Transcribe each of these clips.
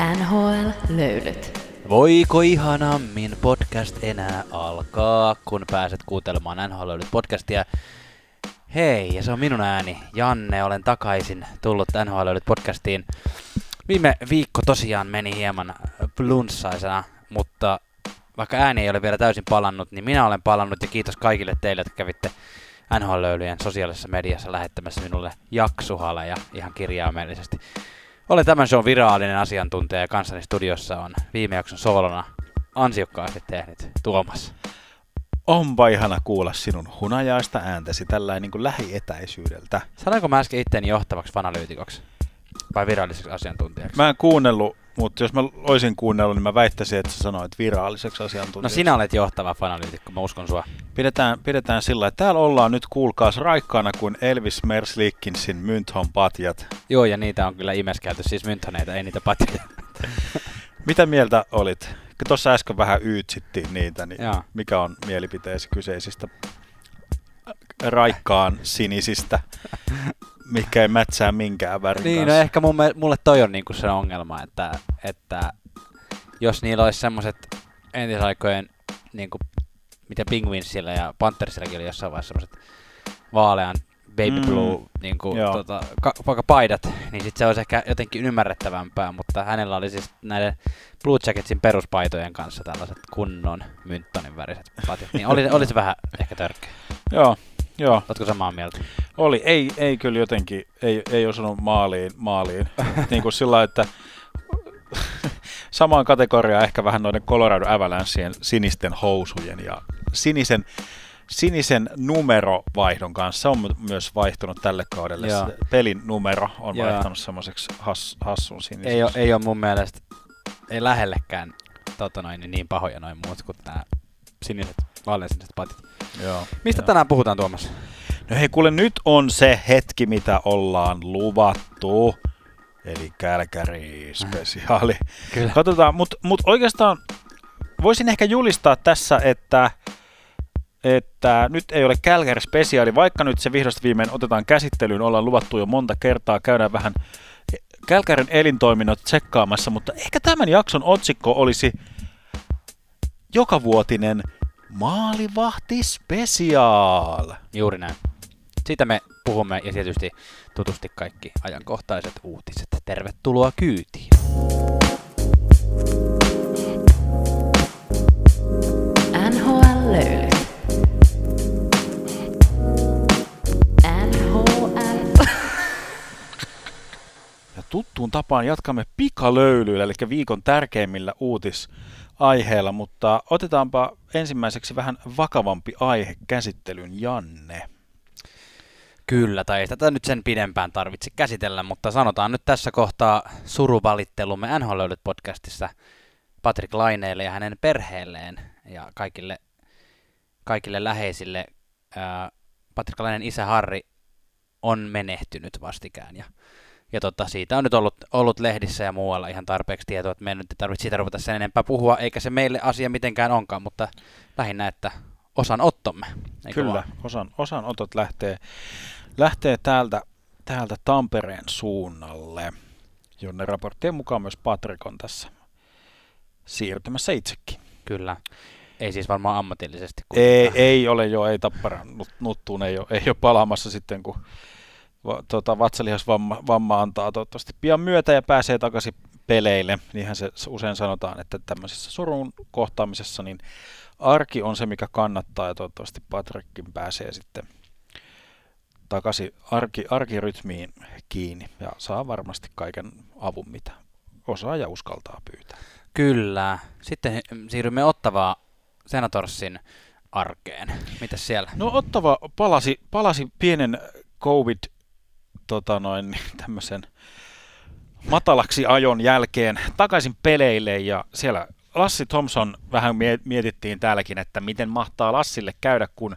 NHL-löylyt. Voiko ihanammin podcast enää alkaa, kun pääset kuuntelemaan NHL podcastia? Hei, ja se on minun ääni. Janne, olen takaisin tullut NHL podcastiin. Viime viikko tosiaan meni hieman flunssaisena, mutta vaikka ääni ei ole vielä täysin palannut, niin minä olen palannut ja kiitos kaikille teille, jotka kävitte nhl sosiaalisessa mediassa lähettämässä minulle jaksuhaleja ihan kirjaimellisesti. Olen tämän show virallinen asiantuntija ja kanssani studiossa on viime jakson soolona ansiokkaasti tehnyt Tuomas. Onpa ihana kuulla sinun hunajaista ääntäsi tällainen niin kuin lähietäisyydeltä. Sanoinko mä äsken itteni johtavaksi fanalyytikoksi? Vai viralliseksi asiantuntijaksi? Mä en kuunnellut, mutta jos mä olisin kuunnellut, niin mä väittäisin, että sä sanoit viralliseksi asiantuntijaksi. No sinä olet johtava fanalyytikko, mä uskon sua. Pidetään, pidetään sillä, että täällä ollaan nyt kuulkaas raikkaana kuin Elvis Merslikkinsin Mynthon patjat. Joo, ja niitä on kyllä imeskelty, siis mynthoneita, ei niitä patjoja. Mitä mieltä olit? Tuossa äsken vähän yytsittiin niitä, niin Joo. mikä on mielipiteesi kyseisistä raikkaan sinisistä, mikä ei mätsää minkään värin Niin, no kanssa? ehkä mun, mulle toi on niinku se ongelma, että, että jos niillä olisi semmoset entisaikojen, niinku, mitä Penguinsilla ja Panthersilla oli jossain vaiheessa semmoset vaalean baby Mm, blue mm, niinku, tota, ka- vaikka paidat, niin sit se olisi ehkä jotenkin ymmärrettävämpää, mutta hänellä oli siis näiden Blue Jacketsin peruspaitojen kanssa tällaiset kunnon mynttonin väriset patjat, niin oli, oli se vähän ehkä törkeä. Joo, joo. Oletko samaa mieltä? Oli, ei, ei kyllä jotenkin, ei, ei osunut maaliin, maaliin. niin kuin sillä että samaan kategoriaan ehkä vähän noiden Colorado Avalancheen sinisten housujen ja sinisen, sinisen numerovaihdon kanssa. On my- myös vaihtunut tälle kaudelle. Joo. Pelin numero on Joo. vaihtunut semmoiseksi has, hassun siniseksi. Ei ole, ei ole mun mielestä, ei lähellekään tota noin, niin, niin pahoja noin muut kuin nämä siniset, vaaleansiniset patit. Joo, Mistä joo. tänään puhutaan Tuomas? No hei, kuule, nyt on se hetki, mitä ollaan luvattu. Eli Kälkäri-spesiaali. Kyllä. Katsotaan, mutta mut oikeastaan voisin ehkä julistaa tässä, että, että nyt ei ole Kälkäri spesiaali, vaikka nyt se vihdosta viimein otetaan käsittelyyn, ollaan luvattu jo monta kertaa, käydään vähän Kälkärin elintoiminnot tsekkaamassa, mutta ehkä tämän jakson otsikko olisi jokavuotinen maalivahti special. Juuri näin. Siitä me puhumme ja tietysti tutusti kaikki ajankohtaiset uutiset. Tervetuloa kyytiin. NHL. Ja tuttuun tapaan jatkamme pikalöylyillä, eli viikon tärkeimmillä uutisaiheilla, mutta otetaanpa ensimmäiseksi vähän vakavampi aihe käsittelyn, Janne. Kyllä, tai ei tätä nyt sen pidempään tarvitse käsitellä, mutta sanotaan nyt tässä kohtaa suruvalittelumme nhl podcastissa Patrick Laineelle ja hänen perheelleen ja kaikille, kaikille läheisille. Patrick Laineen isä Harri on menehtynyt vastikään ja, ja tota, siitä on nyt ollut, ollut lehdissä ja muualla ihan tarpeeksi tietoa, että meidän nyt ei tarvitse siitä ruveta sen enempää puhua, eikä se meille asia mitenkään onkaan, mutta lähinnä, että osanottomme. eikö Kyllä, vaan? osan, osan otot lähtee, lähtee täältä, täältä Tampereen suunnalle, jonne raporttien mukaan myös Patrick on tässä siirtymässä itsekin. Kyllä. Ei siis varmaan ammatillisesti. Ei, kuitenkaan. ei ole jo, ei Tapparan nut- nuttuun, ei ole, ei ole palaamassa sitten, kun va, tota, vatsalihasvamma vamma antaa toivottavasti pian myötä ja pääsee takaisin peleille. Niinhän se usein sanotaan, että tämmöisessä surun kohtaamisessa niin arki on se, mikä kannattaa ja toivottavasti Patrickin pääsee sitten takaisin arki, arkirytmiin kiinni ja saa varmasti kaiken avun, mitä osaa ja uskaltaa pyytää. Kyllä. Sitten mm, siirrymme Ottavaa Senatorsin arkeen. Mitäs siellä? No Ottava palasi, palasi pienen COVID tota noin, tämmöisen matalaksi ajon jälkeen takaisin peleille ja siellä Lassi Thompson vähän mie- mietittiin täälläkin, että miten mahtaa Lassille käydä, kun,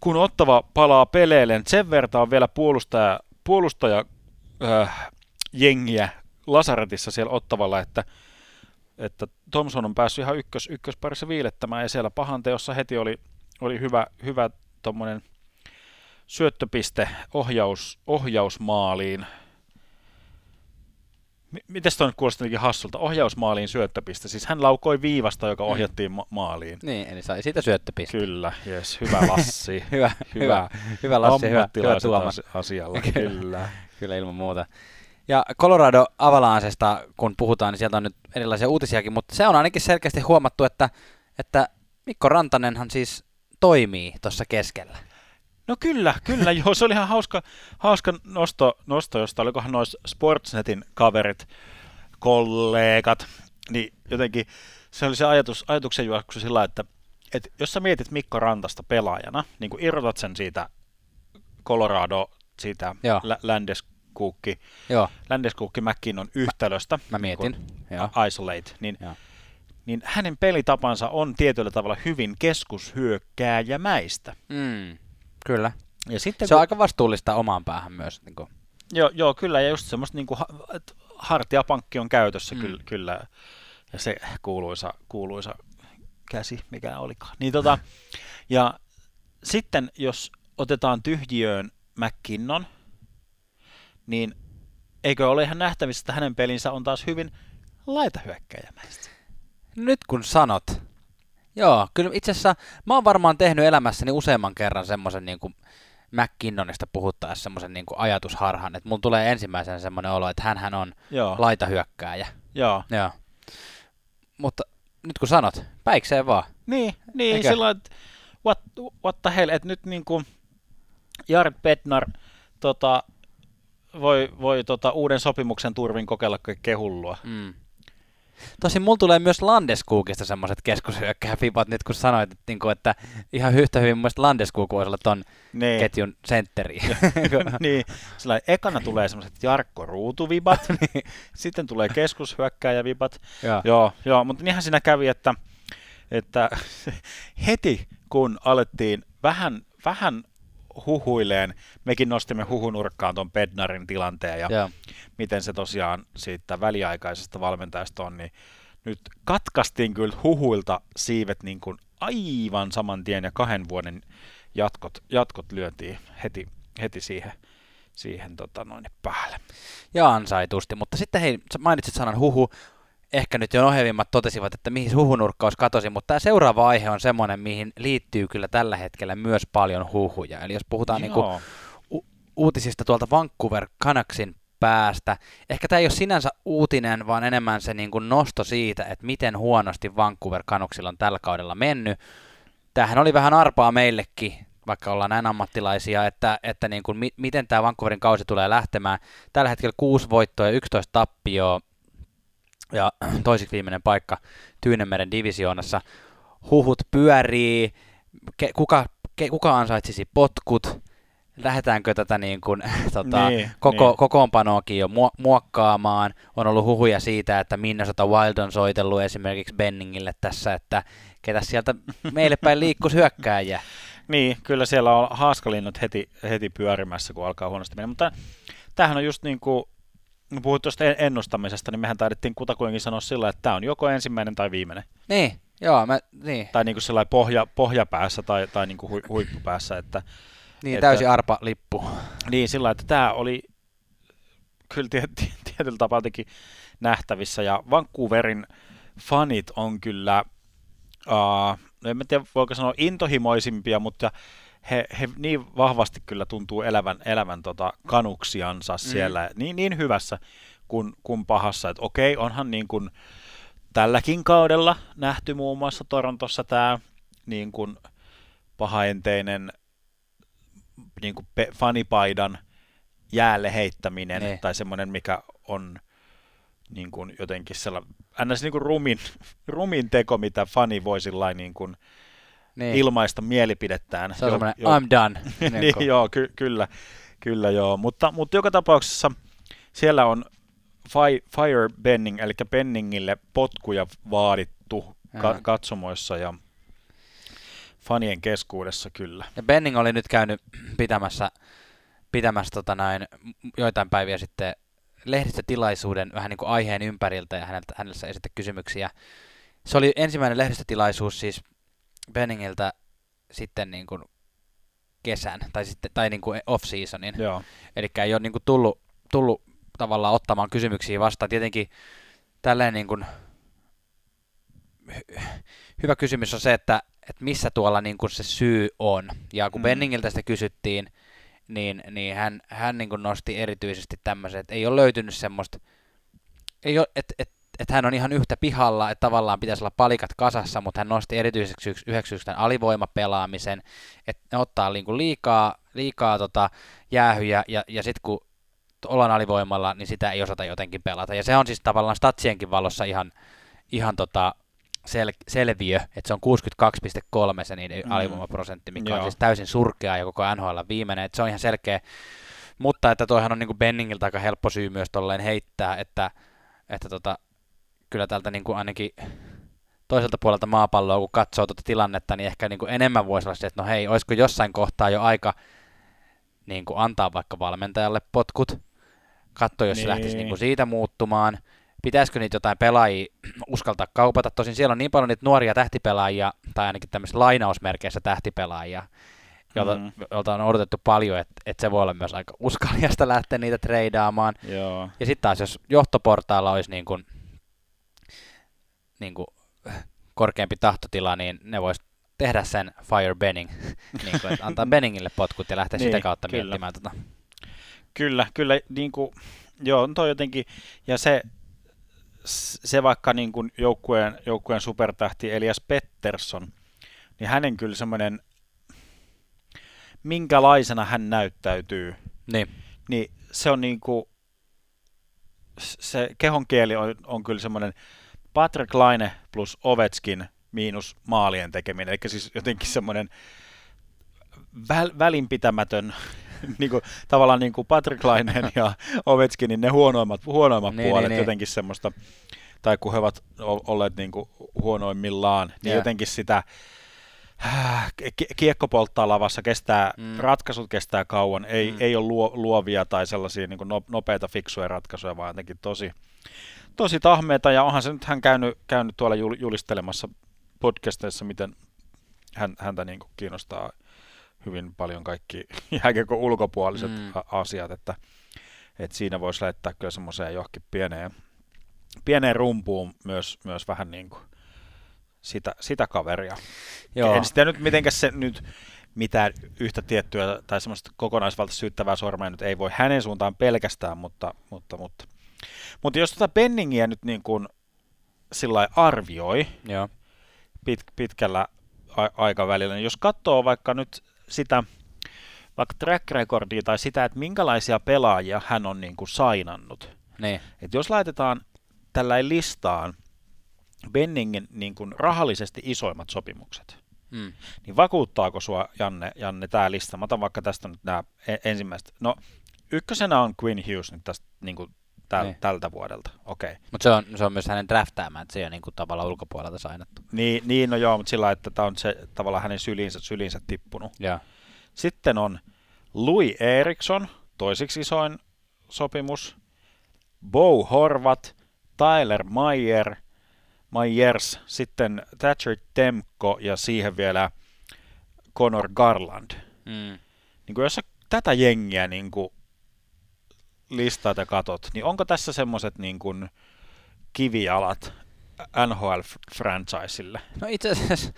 kun Ottava palaa peleille. Sen verran on vielä puolustaja, puolustaja äh, jengiä Lasaretissa siellä Ottavalla, että, että Thompson on päässyt ihan ykkös, ykkösparissa viilettämään ja siellä pahanteossa heti oli, oli hyvä, hyvä tommonen syöttöpiste ohjaus, ohjausmaaliin. M- Mites toi nyt kuulosti jotenkin hassulta? Ohjausmaaliin syöttöpiste. Siis hän laukoi viivasta, joka ohjattiin ma- maaliin. Niin, eli sai siitä syöttöpiste. Kyllä, jes, hyvä Lassi. hyvä, hyvä, hyvä Lassi, hyvä, hyvä Tuomas. asi- asialla, Kyllä. kyllä. Kyllä ilman muuta. Ja Colorado Avalancesta, kun puhutaan, niin sieltä on nyt erilaisia uutisiakin, mutta se on ainakin selkeästi huomattu, että, että Mikko Rantanenhan siis toimii tuossa keskellä. No kyllä, kyllä, joo, se oli ihan hauska, hauska nosto, nosto, josta olikohan noissa Sportsnetin kaverit, kollegat, niin jotenkin se oli se ajatus, ajatuksen juoksu sillä, että, että jos sä mietit Mikko Rantasta pelaajana, niin kun irrotat sen siitä Colorado, siitä Joo. Lä- Landeskukki, Joo, Landeskukki McKinnon yhtälöstä, mä mietin. Joo. niin Isolate, niin, Joo. niin hänen pelitapansa on tietyllä tavalla hyvin keskushyökkääjämäistä. Mm, kyllä. Ja sitten Se on kun- aika vastuullista omaan päähän myös. Niin kuin. Joo, joo, kyllä, ja just semmoista niin kuin, hartiapankki on käytössä Mm. mm. kyllä, kyllä, ja se kuuluisa, kuuluisa käsi, mikä olikaan. Niin, tota, ja sitten jos otetaan tyhjiöön McKinnon, niin eikö ole ihan nähtävissä, että hänen pelinsä on taas hyvin laitahyökkäjämäistä? Nyt kun sanot. Joo, kyllä itse asiassa mä oon varmaan tehnyt elämässäni useamman kerran semmoisen niin kuin McKinnonista puhuttaessa semmoisen niin kuin ajatusharhan, että mulla tulee ensimmäisenä semmoinen olo, että hän on Joo, laitahyökkääjä. joo. Joo. Mutta nyt kun sanot, päikseen vaan. Niin, niin Eikö? sillä että what, what the hell, että nyt niin kuin Jared Bednar tota, voi, voi tota, uuden sopimuksen turvin kokeilla kaikkea hullua. Mm. Tosin mulla tulee myös Landeskukista semmoiset keskushyökkääfipat nyt kun sanoit, että, niin kuin, että ihan yhtä hyvin mun mielestä Landeskuk voisi olla ton Niin, ketjun sentteri. niin sillä ekana tulee semmoiset Jarkko Ruutuvibat, sitten tulee keskushyökkääjävibat. Joo. Joo, joo, mutta niinhän siinä kävi, että, että heti kun alettiin vähän, vähän huhuileen, mekin nostimme huhunurkkaan tuon Bednarin tilanteen ja Joo. miten se tosiaan siitä väliaikaisesta valmentajasta on, niin nyt katkaistiin kyllä huhuilta siivet niin kuin aivan saman tien ja kahden vuoden jatkot, jatkot lyötiin heti, heti siihen, siihen tota noin päälle. Ja ansaitusti, mutta sitten hei, mainitsit sanan huhu, ehkä nyt jo ohjelmimmat totesivat, että mihin huhunurkkaus katosi, mutta tämä seuraava aihe on semmoinen, mihin liittyy kyllä tällä hetkellä myös paljon huhuja. Eli jos puhutaan niin kuin Joo. u- uutisista tuolta Vancouver Canucksin päästä, ehkä tämä ei ole sinänsä uutinen, vaan enemmän se niin kuin nosto siitä, että miten huonosti Vancouver Canucksilla on tällä kaudella mennyt. Tämähän oli vähän arpaa meillekin, vaikka ollaan näin ammattilaisia, että, että niin kuin mi- miten tämä Vancouverin kausi tulee lähtemään. Tällä hetkellä 6 voittoa ja 11 tappioa ja toisiksi viimeinen paikka Tyynemeren divisioonassa. Huhut pyörii, ke, kuka, ke, kuka ansaitsisi potkut, lähdetäänkö tätä niin kuin, tota, Niin, koko, niin. kokoonpanoakin jo muokkaamaan. On ollut huhuja siitä, että Minnesota Wild on soitellut esimerkiksi Benningille tässä, että ketä sieltä meille päin liikkuisi hyökkääjä. Niin, kyllä siellä on haaskalinnat heti, heti pyörimässä, kun alkaa huonosti mennä. Mutta tämähän on just niin kuin, puhuit tuosta en- ennustamisesta, niin mehän taidettiin kutakuinkin sanoa sillä, että tämä on joko ensimmäinen tai viimeinen. Niin, joo, mä, niin, Tai niin kuin sellainen pohja, pohjapäässä tai, tai niin kuin hui, huippupäässä. Että, niin että- täysin arpa lippu. niin, sillä että tämä oli kyllä tiet, tietyllä tapaa nähtävissä. Ja Vancouverin fanit on kyllä, uh, en tiedä voiko sanoa intohimoisimpia, mutta he, he niin vahvasti kyllä tuntuu elävän, elävän tota kanuksiansa siellä, niin, niin hyvässä kuin, kuin pahassa. Että okei, onhan niin kuin tälläkin kaudella nähty muun muassa Torontossa tämä niin kuin pahaenteinen niin kuin pe- fanipaidan jäälle heittäminen Niin. tai semmoinen, mikä on niin kuin jotenkin sellainen, ns. Niin kuin rumin, rumin teko, mitä fani voi sillä niin kuin Niin. ilmaista mielipidettään. Se on Jo- semmoinen jo- I'm done. niin, joo, ky- kyllä, kyllä joo. Mutta, mutta joka tapauksessa siellä on fi- fire benning, eli benningille potkuja vaadittu ka- katsomoissa ja fanien keskuudessa kyllä. Ja Benning oli nyt käynyt pitämässä, pitämässä tota näin, joitain päiviä sitten lehdistötilaisuuden vähän niin kuin aiheen ympäriltä ja häneltä, hänellä esitti kysymyksiä. Se oli ensimmäinen lehdistötilaisuus siis Benningiltä sitten niin kuin kesän tai, sitten, tai niin kuin off-seasonin. Eli ei ole niin kuin tullut, tullut tavallaan ottamaan kysymyksiä vastaan. Tietenkin tälleen niin kuin, hy- hyvä kysymys on se, että, että missä tuolla niin kuin se syy on. Ja kun mm. Benningiltä sitä kysyttiin, niin, niin hän, hän niin kuin nosti erityisesti tämmöisen, että ei ole löytynyt semmoista, ei ole, että, että, että hän on ihan yhtä pihalla, että tavallaan pitäisi olla palikat kasassa, mutta hän nosti erityiseksi yksi, yhdeksi tämän alivoimapelaamisen, että ne ottaa niin kuin liikaa, liikaa tota jäähyjä, ja, ja sitten kun ollaan alivoimalla, niin sitä ei osata jotenkin pelata. Ja se on siis tavallaan statsienkin valossa ihan, ihan tota sel, selviö, että se on 62,3 se niiden mm. alivoimaprosentti, mikä Joo. on siis täysin surkea ja koko NHL viimeinen, että se on ihan selkeä. Mutta että toihan on niin kuin Benningiltä aika helppo syy myös tolleen heittää, että, että tota, kyllä tältä niin kuin ainakin toiselta puolelta maapalloa, kun katsoo tuota tilannetta, niin ehkä niin kuin enemmän voisi olla se, että no hei, olisiko jossain kohtaa jo aika niin kuin antaa vaikka valmentajalle potkut, katso, jos niin. se lähtisi niin kuin siitä muuttumaan, pitäisikö niitä jotain pelaajia uskaltaa kaupata. Tosin siellä on niin paljon niitä nuoria tähtipelaajia, tai ainakin tämmöisissä lainausmerkeissä tähtipelaajia, jolta, mm. jolta on odotettu paljon, että, että se voi olla myös aika uskaliasta lähteä niitä treidaamaan. Joo. Ja sitten taas, jos johtoportaalla olisi niin kuin, niin kuin korkeampi tahtotila, niin ne vois tehdä sen Fire Benning, niin kuin, että antaa Benningille potkut ja lähteä niin, sitä kautta kyllä. miettimään tota. Kyllä, kyllä, niin kuin, joo, toi jotenkin, ja se, se vaikka niin kuin joukkueen, joukkueen supertähti Elias Pettersson, niin hänen kyllä semmoinen, minkälaisena hän näyttäytyy, niin, niin se on niin kuin, se kehon kieli on, on kyllä semmoinen Patrick Laine plus Ovetskin miinus maalien tekeminen, eli siis jotenkin semmoinen väl, välinpitämätön niin kuin, tavallaan niin kuin Patrick Laineen ja Ovechkinin ne huonoimmat, huonoimmat niin, puolet, niin, jotenkin niin. semmoista, tai kun he ovat olleet niin kuin huonoimmillaan, niin yeah. jotenkin sitä äh, kiekko polttaa lavassa, kestää, mm. ratkaisut kestää kauan, ei, mm. ei ole luo, luovia tai sellaisia niin kuin nopeita, fiksuja ratkaisuja, vaan jotenkin tosi, tosi tahmeita, ja onhan se nyt hän käynyt, käynyt tuolla julistelemassa podcasteissa, miten hän, häntä niin kuin kiinnostaa hyvin paljon kaikki jääkiekon ulkopuoliset mm. asiat, että, että siinä voisi lähettää kyllä semmoiseen johonkin pieneen, pieneen rumpuun myös, myös vähän niin kuin sitä, sitä kaveria. Joo. En sitä nyt mitenkäs se nyt mitään yhtä tiettyä tai semmoista kokonaisvaltaista syyttävää sormea nyt ei voi hänen suuntaan pelkästään, mutta, mutta, mutta. Mutta jos tuota Benningiä nyt niin kuin sillä arvioi Joo. Pit, pitkällä a- aikavälillä, niin jos katsoo vaikka nyt sitä vaikka track recordia tai sitä, että minkälaisia pelaajia hän on niin kuin sainannut. Niin. Et jos laitetaan tällä listaan Benningin niin kuin rahallisesti isoimmat sopimukset, mm. niin vakuuttaako sua, Janne, Janne tämä lista? Mä otan vaikka tästä nyt nämä e- ensimmäiset. No, ykkösenä on Quinn Hughes nyt tästä niin kuin täl, niin. tältä vuodelta. Okay. Mutta se on, se on myös hänen draftäämään, että se ei ole niin kuin tavallaan ulkopuolelta sainattu. Niin, niin, no joo, mutta sillä että tämä on se tavallaan hänen syliinsä, syliinsä tippunut. Ja. Sitten on Louis Eriksson, toisiksi isoin sopimus, Bo Horvat, Tyler Mayer, Myers, sitten Thatcher Temko ja siihen vielä Conor Garland. Mm. Niin kuin jos sä tätä jengiä niin kuin listaat ja katot, niin onko tässä semmoiset niin kuin kivialat NHL-franchisille? No itse asiassa,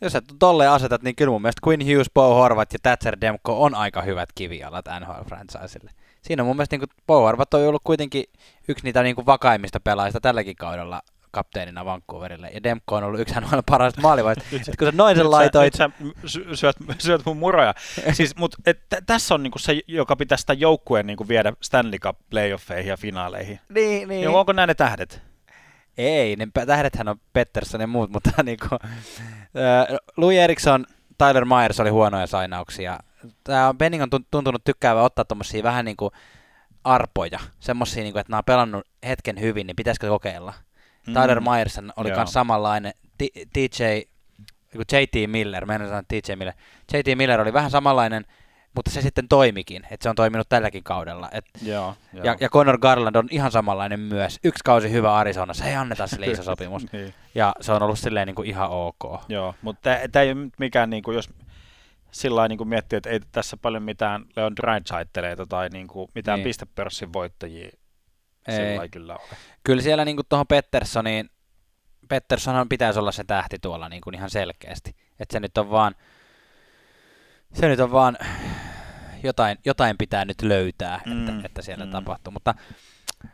jos sä tolleen asetat, niin kyllä mun mielestä Quinn Hughes, Bo Horvat ja Thatcher Demko on aika hyvät kivialat NHL-franchisille. Siinä mun mielestä niin Bo Horvat on ollut kuitenkin yksi niitä niin kuin vakaimmista pelaajista tälläkin kaudella kapteenina Vancouverille, ja Demko on ollut yksi hän parhaista maalivaista. Sitten kun sä noin sen laitoit... Sä, sä syöt, syöt mun muroja. siis, mut, et, tässä on niinku se, joka pitää sitä joukkueen niinku viedä Stanley Cup playoffeihin ja finaaleihin. Niin, niin. Ja onko nämä ne tähdet? Ei, ne tähdethän on Pettersson ja muut, mutta niinku, äh, Louis Eriksson, Tyler Myers oli huonoja sainauksia. Tämä Benning on tuntunut tykkäävä ottaa tuommoisia vähän niin kuin arpoja, semmoisia, niin kuin, että nämä on pelannut hetken hyvin, niin pitäisikö kokeilla? Mm. Tyler oli myös samanlainen. TJ, JT Miller, mä en sanoa TJ Miller. JT Miller oli vähän samanlainen, mutta se sitten toimikin, että se on toiminut tälläkin kaudella. Et, joo, joo. Ja, ja Conor Garland on ihan samanlainen myös. Yksi kausi hyvä Arizonassa, ei anneta sille iso sopimus. niin. Ja se on ollut silleen niin kuin ihan ok. Joo, mutta tämä ei ole mikään, niin kuin, jos sillä niin kuin miettii, että ei tässä paljon mitään Leon Draisaiteleita tai niin kuin mitään niin. pistepörssin voittajia. Sillä ei kyllä ole. Kyllä siellä niinku tuohon Petterssoniin, Petterssonhan pitäisi olla se tähti tuolla niinku ihan selkeästi. Että se nyt on vaan, se nyt on vaan, jotain, jotain pitää nyt löytää, että, Mm, että siellä mm. tapahtuu. Mutta,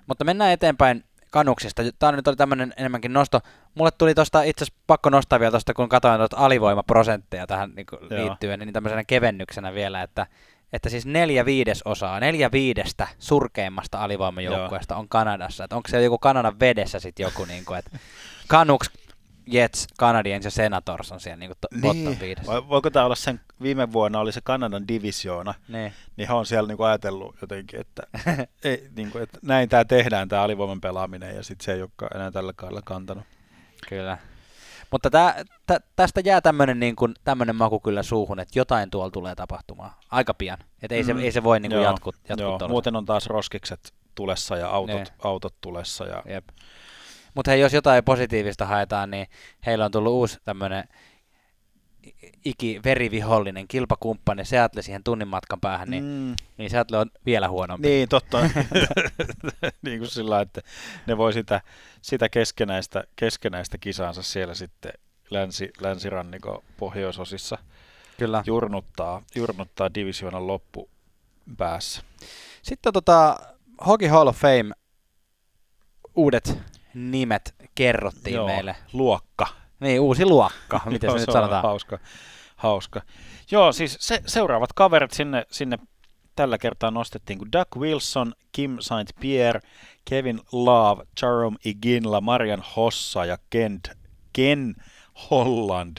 mutta mennään eteenpäin kanuksista. Tämä nyt oli tämmöinen enemmänkin nosto. Mulle tuli tuosta itse asiassa pakko nostaa vielä tuosta, kun katsoin tuota alivoimaprosentteja tähän niin liittyen, niin tämmöisenä kevennyksenä vielä, että, että siis neljä viidesosaa, neljä viidestä surkeimmasta alivoimajoukkueesta on Kanadassa. Että onko se joku Kanadan vedessä sitten joku, niin kuin, että Canucks, Jets, Canadiens ja Senators on siellä niin kuin bottom viides. Vai voiko tämä olla sen, viime vuonna oli se Kanadan divisioona, Niin. niin he on siellä niinku ajatellut jotenkin, että, ei, niinku, että näin tämä tehdään, tämä alivoiman pelaaminen, ja sitten se ei olekaan enää tällä kaudella kantanut. Kyllä. Mutta tää, tä, tästä jää tämmöinen niin kuin, tämmönen maku kyllä suuhun, että jotain tuolla tulee tapahtumaan aika pian. Että ei, se, Mm. ei se voi niin kuin Joo, jatkuu, jatkuu Joo, muuten on taas roskikset tulessa ja autot, Niin. autot tulessa. Ja, Jep. Mutta hei, jos jotain positiivista haetaan, niin heillä on tullut uusi tämmöinen iki-verivihollinen kilpakumppani Seattle siihen tunnin matkan päähän, niin, mm, niin Seattle on vielä huonompi. niin totta. niin kuin sillä että ne voi sitä, sitä keskenäistä, keskenäistä kisaansa siellä sitten länsi, länsirannikon pohjoisosissa Kyllä. jurnuttaa, jurnuttaa divisioonan loppu päässä. Sitten tota, Hockey Hall of Fame uudet nimet kerrottiin Joo, meille. Luokka. Niin, uusi luokka, miten Joo, se nyt sanotaan. Hauska, hauska. Joo, siis se, seuraavat kaverit sinne, sinne tällä kertaa nostettiin kuin Doug Wilson, Kim St. Pierre, Kevin Love, Jerome Iginla, Marian Hossa ja Kent, Ken Holland.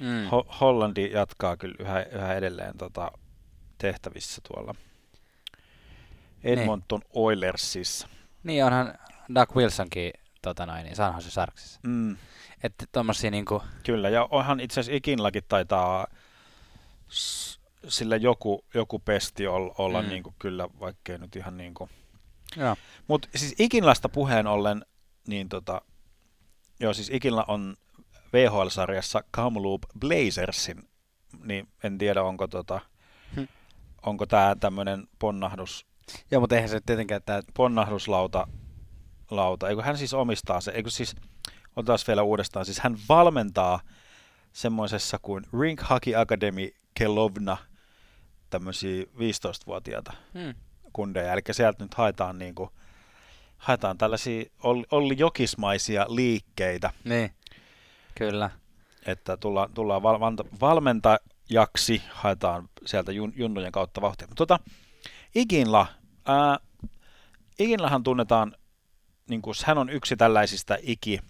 Mm. Ho- Hollandi jatkaa kyllä yhä, yhä edelleen tota, tehtävissä tuolla Edmonton Oilersissa. Niin onhan Doug Wilsonkin tota noin, niin San Jose Sharksissa. Mm, Että tommosia niinku, kyllä, ja onhan itse asiassa Iginlakin taitaa sillä joku, joku pesti olla, Mm. kuin, kyllä, vaikkei nyt ihan niin kuin. Mutta siis Ikinlasta puheen ollen, niin tota, joo siis Ikinla on VHL-sarjassa Kamloops Blazersin, niin en tiedä onko tota, Hmm. onko tämä tämmöinen ponnahdus, joo, mutta eihän se tietenkään tää, ponnahduslauta, lauta. Eikö hän siis omistaa se, eikö siis, otetaan vielä uudestaan, siis hän valmentaa semmoisessa kuin Rink Hockey Academy Kelovna, tämmöisiä 15-vuotiaita hmm. kundeja, eli sieltä nyt haetaan, niin kuin, haetaan tällaisia Olli, Olli Jokismaisia liikkeitä, niin, kyllä. että tullaan, tullaan val, valmentajaksi, haetaan sieltä jun, junnujen kautta vauhtia. Mutta tota, Iginla, ää, Iginlahan tunnetaan, niin kuin, hän on yksi tällaisista iki,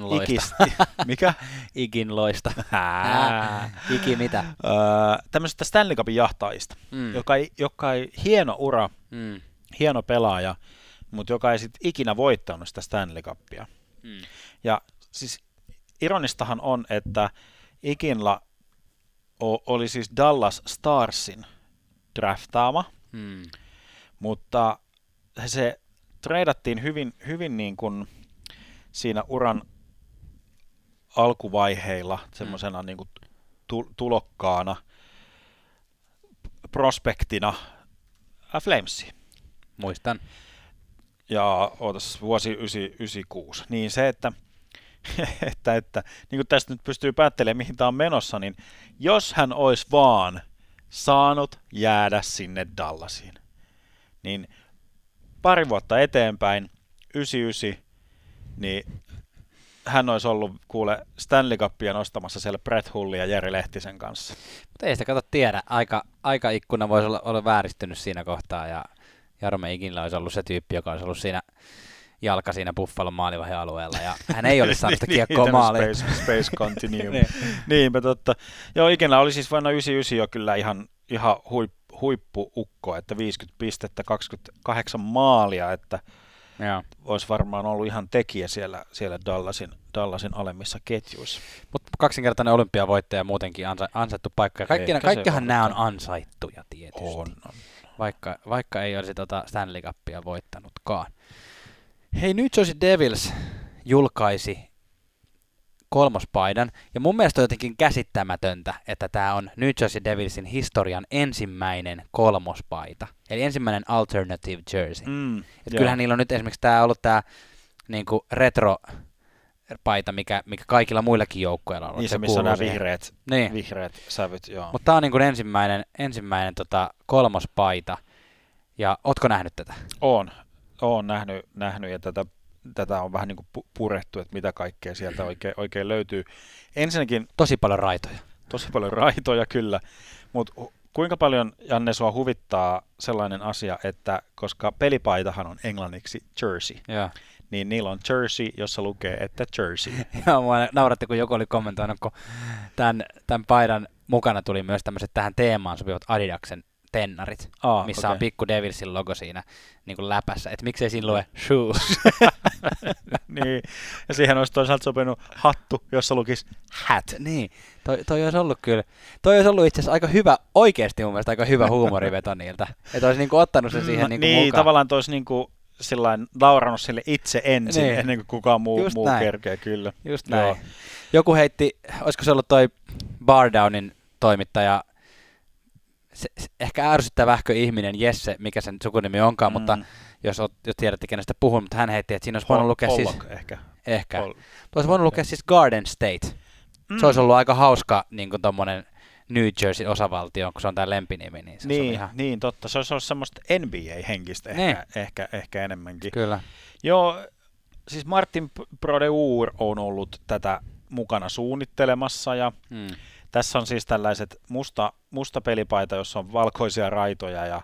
Loista. ikist, mikä? Ikin loista. Iki mitä? Ää, tämmöisestä Stanley Cupin jahtaajista, Mm. joka, ei, joka ei, hieno ura, Mm. hieno pelaaja, mutta joka ei sitten ikinä voittanut sitä Stanley Cupia. Mm. Ja siis ironistahan on, että Ikinla oli siis Dallas Starsin draftaama, Mm. mutta se treidattiin hyvin, hyvin niin kuin siinä uran alkuvaiheilla semmoisena niin kuin tu- tulokkaana prospektina äh, Flamesiin. Muistan. ja ootas, vuosi 96, niin se, että, että, että niin kuin tästä nyt pystyy päättelemään, mihin tämä on menossa, niin jos hän olisi vaan saanut jäädä sinne Dallasiin, niin pari vuotta eteenpäin, 99, niin hän olisi ollut kuule Stanley Cupia nostamassa siellä Brett Hullin ja Jeri Lehtisen kanssa. Mutta ei sitä kato tiedä. Aika, aikaikkuna voisi olla, olla vääristynyt siinä kohtaa ja Jarme Ikinla olisi ollut se tyyppi, joka olisi ollut siinä jalka siinä Buffalon maalivahin alueella ja hän ei olisi saanut sitä kiekkoa tämä maaliin. Space, space Continuum. Niin. Niinpä totta. Joo, ikinä oli siis vuonna 99 jo kyllä ihan, ihan huip, huippuukko, että 50 pistettä, 28 maalia, että Joo. olisi varmaan ollut ihan tekijä siellä, siellä Dallasin, Dallasin alemmissa ketjuissa. Mutta kaksinkertainen olympiavoittaja muutenkin ansa, ansaittu paikka. Ja Kaikki, kaikkihan nämä on ansaittuja tietysti. On, on. Vaikka, vaikka ei olisi tota Stanley Cupia voittanutkaan. Hei, New Jersey Devils julkaisi kolmospaidan. Ja mun mielestä on jotenkin käsittämätöntä, että tämä on New Jersey Devilsin historian ensimmäinen kolmospaita. Eli ensimmäinen alternative jersey. Mm, Et joo. kyllähän niillä on nyt esimerkiksi tämä ollut tämä niinku retro paita, mikä, mikä kaikilla muillakin joukkueilla on. Niin se, missä on nämä vihreät, Niin. vihreät sävyt, joo. Mutta tämä on niinku ensimmäinen, ensimmäinen tota, kolmospaita. Ja ootko nähnyt tätä? Oon, oon nähnyt, nähnyt ja tätä, tätä on vähän niin kuin pu- purettu, että mitä kaikkea sieltä oikein, oikein löytyy. Ensinnäkin Tosi paljon raitoja. tosi paljon raitoja kyllä, mutta kuinka paljon, Janne, sua huvittaa sellainen asia, että koska pelipaitahan on englanniksi jersey, Joo. niin niillä on jersey, jossa lukee, että jersey. Ja mua nauratti, kun joku oli kommentoinut, kun tämän, tämän paidan mukana tuli myös tämmöiset tähän teemaan sopivat Adidaksen tennarit, Aa, missä okei. on pikku Devilsin logo siinä niin kuin läpässä. Että miksei siinä lue shoes. niin, ja siihen olisi toisaalta sopinut hattu, jossa lukisi hat. niin, toi, toi olisi ollut kyllä, toi olisi ollut itse asiassa aika hyvä, oikeasti mun mielestä aika hyvä huumoriveto niiltä. Että olisi niinku ottanut sen siihen No, niinku niin, mukaan. tavallaan toisi niinku sillain naurannut sille itse ensin, Niin. ennen kuin kukaan muu, Just muu näin. kerkee, kyllä. Just Joo. näin. Joku heitti, olisiko se ollut toi Bardownin toimittaja, se, se, ehkä ärsyttävähkö ihminen Jesse, mikä sen sukunimi onkaan, mm. mutta jos, oot, jos tiedätte kenestä puhun, mutta hän heitti, että siinä olisi voinut lukea siis, ehkä. ehkä, Pol- olisi voinut lukea siis Garden State. Mm. Se olisi ollut aika hauska niin kuin tommonen New Jersey osavaltio, kun se on tämä lempinimi, niin se niin, on ihan... niin, totta. Se olisi ollut semmoista NBA-henkistä Niin. ehkä, ehkä, ehkä enemmänkin. Kyllä. Joo, siis Martin Brodeur on ollut tätä mukana suunnittelemassa ja Mm. Tässä on siis tällaiset musta, musta pelipaita, jossa on valkoisia raitoja ja